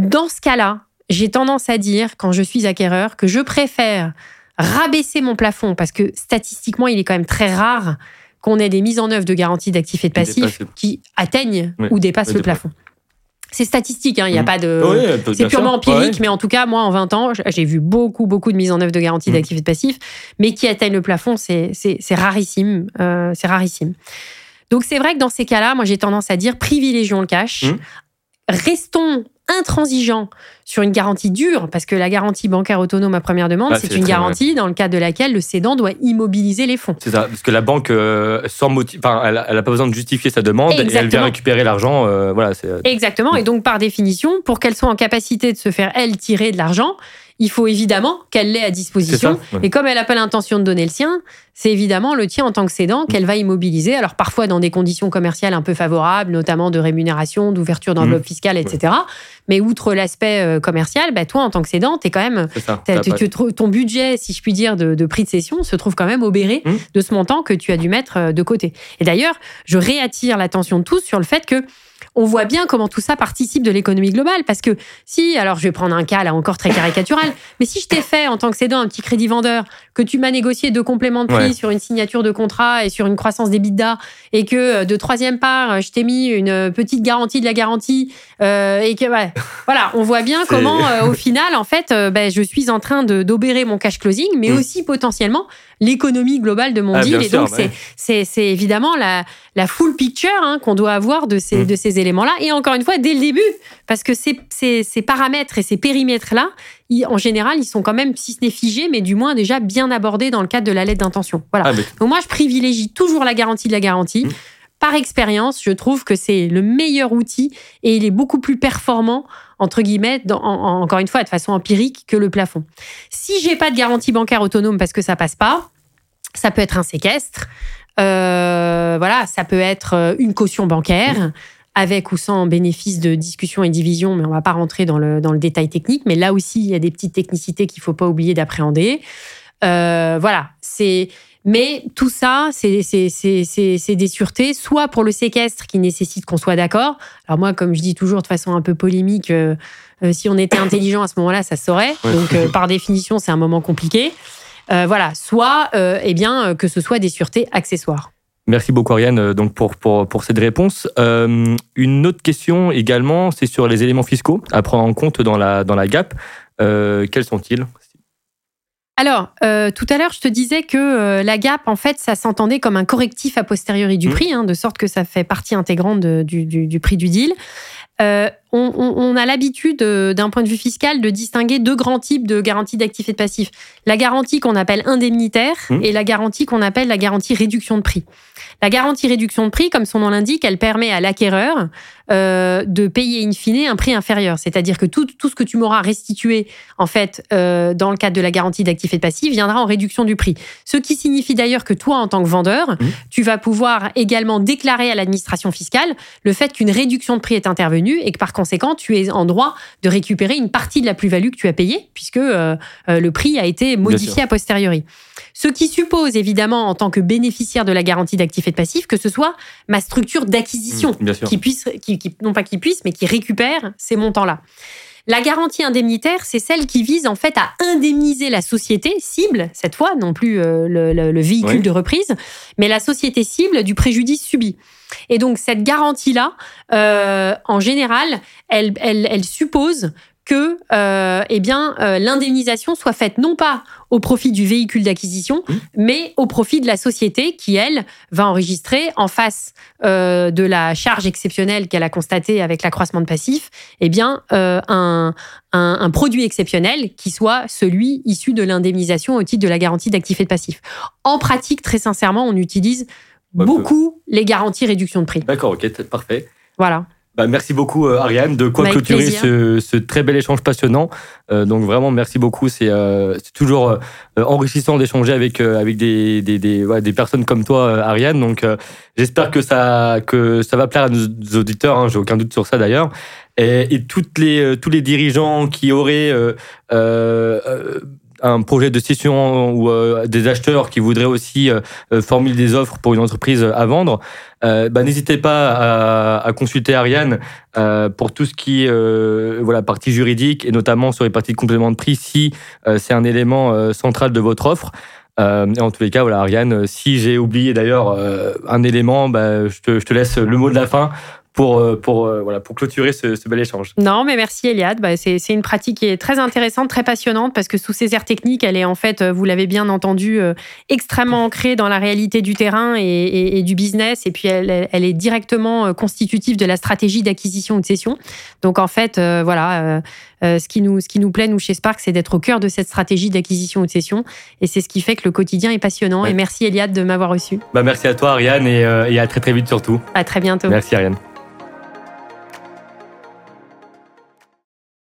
Dans ce cas-là, j'ai tendance à dire, quand je suis acquéreur, que je préfère rabaisser mon plafond parce que statistiquement, il est quand même très rare qu'on ait des mises en œuvre de garantie d'actifs et de passifs qui atteignent ou dépassent le plafond. C'est statistique, hein, il n'y a mmh. pas de. c'est purement empirique, mais en tout cas, moi, en 20 ans, j'ai vu beaucoup, beaucoup de mises en œuvre de garantie mmh. d'actifs et de passifs, mais qui atteignent le plafond, c'est rarissime. Euh, c'est rarissime. Donc, c'est vrai que dans ces cas-là, moi, j'ai tendance à dire privilégions le cash. Mmh. Restons intransigeant sur une garantie dure, parce que la garantie bancaire autonome à première demande, c'est une garantie dans le cadre de laquelle le cédant doit immobiliser les fonds. C'est ça, parce que la banque, euh, sans motif, elle n'a pas besoin de justifier sa demande et elle vient récupérer l'argent. Euh, voilà, euh, Exactement, et donc par définition, pour qu'elle soit en capacité de se faire, elle, tirer de l'argent, il faut évidemment qu'elle l'ait à disposition. Et comme elle n'a pas l'intention de donner le sien, c'est évidemment le tien en tant que cédant qu'elle va immobiliser. Alors parfois dans des conditions commerciales un peu favorables, notamment de rémunération, d'ouverture d'enveloppe mmh. fiscale, etc. Mais outre l'aspect commercial, bah, toi, en tant que cédant, es quand même, ton budget, si je puis dire, de, prix de cession se trouve quand même obéré mmh. de ce montant que tu as dû mettre de côté. Et d'ailleurs, je réattire l'attention de tous sur le fait que on voit bien comment tout ça participe de l'économie globale. Parce que si, alors je vais prendre un cas là encore très caricatural, mais si je t'ai fait en tant que cédant un petit crédit vendeur, que tu m'as négocié deux compléments de prix sur une signature de contrat et sur une croissance des bidas, et que euh, de troisième part, je t'ai mis une petite garantie de la garantie, euh, et que voilà, on voit bien comment euh, au final, en fait, ben, je suis en train de d'obérer mon cash closing, mais mm. aussi potentiellement l'économie globale de mon ah, deal. Et donc, c'est évidemment la, la full picture hein, qu'on doit avoir de ces, mm. de ces éléments-là. Et encore une fois, dès le début, parce que ces, ces, ces paramètres et ces périmètres-là, en général, ils sont quand même, si ce n'est figés, mais du moins déjà bien abordés dans le cadre de la lettre d'intention. Voilà. Ah, donc moi, je privilégie toujours la garantie de la garantie. Mm. Par expérience, je trouve que c'est le meilleur outil et il est beaucoup plus performant entre guillemets, encore une fois, de façon empirique, que le plafond. Si j'ai pas de garantie bancaire autonome parce que ça passe pas, ça peut être un séquestre, euh, voilà, ça peut être euh, une caution bancaire. avec ou sans bénéfice de discussion et division, mais on va pas rentrer dans le, dans le détail technique. Mais là aussi, il y a des petites technicités qu'il faut pas oublier d'appréhender. Euh, voilà, c'est mais tout ça, c'est des sûretés, soit pour le séquestre qui nécessite qu'on soit d'accord. Alors moi, comme je dis toujours de façon un peu polémique, euh, euh, si on était intelligent à ce moment-là, ça se saurait. Donc euh, par définition, c'est un moment compliqué. voilà, soit eh bien que ce soit des sûretés accessoires. Merci beaucoup Ariane donc pour, pour, pour cette réponse. une autre question également, c'est sur les éléments fiscaux à prendre en compte dans la, dans la GAP. quels sont-ils? Alors, euh, tout à l'heure, je te disais que euh, la gap, en fait, ça s'entendait comme un correctif a posteriori du mmh. prix, hein, de sorte que ça fait partie intégrante du, prix du deal. Euh, on, a l'habitude, d'un point de vue fiscal, de distinguer deux grands types de garanties d'actifs et de passifs. La garantie qu'on appelle indemnitaire mmh. et la garantie qu'on appelle la garantie réduction de prix. La garantie réduction de prix, comme son nom l'indique, elle permet à l'acquéreur euh, de payer in fine un prix inférieur. C'est-à-dire que tout, tout ce que tu m'auras restitué, en fait, euh, dans le cadre de la garantie d'actifs et de passifs, viendra en réduction du prix. Ce qui signifie d'ailleurs que toi, en tant que vendeur, mmh. tu vas pouvoir également déclarer à l'administration fiscale le fait qu'une réduction de prix est intervenue et que par conséquent, tu es en droit de récupérer une partie de la plus-value que tu as payée, puisque euh, le prix a été modifié a posteriori. Ce qui suppose évidemment en tant que bénéficiaire de la garantie d'actifs et de passifs que ce soit ma structure d'acquisition mmh, qui puisse, qui, non pas qui puisse, mais qui récupère ces montants-là. La garantie indemnitaire, c'est celle qui vise en fait à indemniser la société cible, cette fois, non plus euh, le, véhicule de reprise, mais la société cible du préjudice subi. Et donc cette garantie-là, euh, en général, elle, elle, elle suppose que euh, eh bien euh, l'indemnisation soit faite non pas au profit du véhicule d'acquisition, mmh. mais au profit de la société qui elle va enregistrer en face euh, de la charge exceptionnelle qu'elle a constatée avec l'accroissement de passif, eh bien un, un, produit exceptionnel qui soit celui issu de l'indemnisation au titre de la garantie d'actifs et de passifs. En pratique, très sincèrement, on utilise beaucoup les garanties réduction de prix. D'accord, ok, parfait. Voilà. Bah, merci beaucoup euh, Ariane de quoi clôturer ce, très bel échange passionnant. Euh, donc vraiment merci beaucoup. C'est euh, toujours enrichissant d'échanger avec avec des des, des, personnes comme toi Ariane. Donc j'espère que ça que ça va plaire à nos auditeurs. Hein, J'ai aucun doute sur ça d'ailleurs. Et, et, toutes les tous les dirigeants qui auraient un projet de session ou euh, des acheteurs qui voudraient aussi euh, euh, formuler des offres pour une entreprise à vendre, bah, n'hésitez pas à, consulter Ariane pour tout ce qui est voilà partie juridique et notamment sur les parties de complément de prix si c'est un élément central de votre offre. et en tous les cas, voilà, Ariane, si j'ai oublié d'ailleurs un élément, bah, je, te, je te laisse le mot de la fin pour, euh, pour, euh, voilà, pour clôturer ce, bel échange. Non, mais merci Eliade. Bah, c'est une pratique qui est très intéressante, très passionnante, parce que sous ces airs techniques, elle est en fait, euh, vous l'avez bien entendu, extrêmement ancrée dans la réalité du terrain et, du business. Et puis, elle, elle, est directement constitutive de la stratégie d'acquisition ou de cession. Donc, en fait, voilà, ce, qui nous, ce qui nous plaît, nous, chez Spark, c'est d'être au cœur de cette stratégie d'acquisition ou de cession. Et c'est ce qui fait que le quotidien est passionnant. Et merci Eliade de m'avoir reçu. Bah, merci à toi, Ariane, et, et à très, très vite surtout. À très bientôt. Merci, Ariane.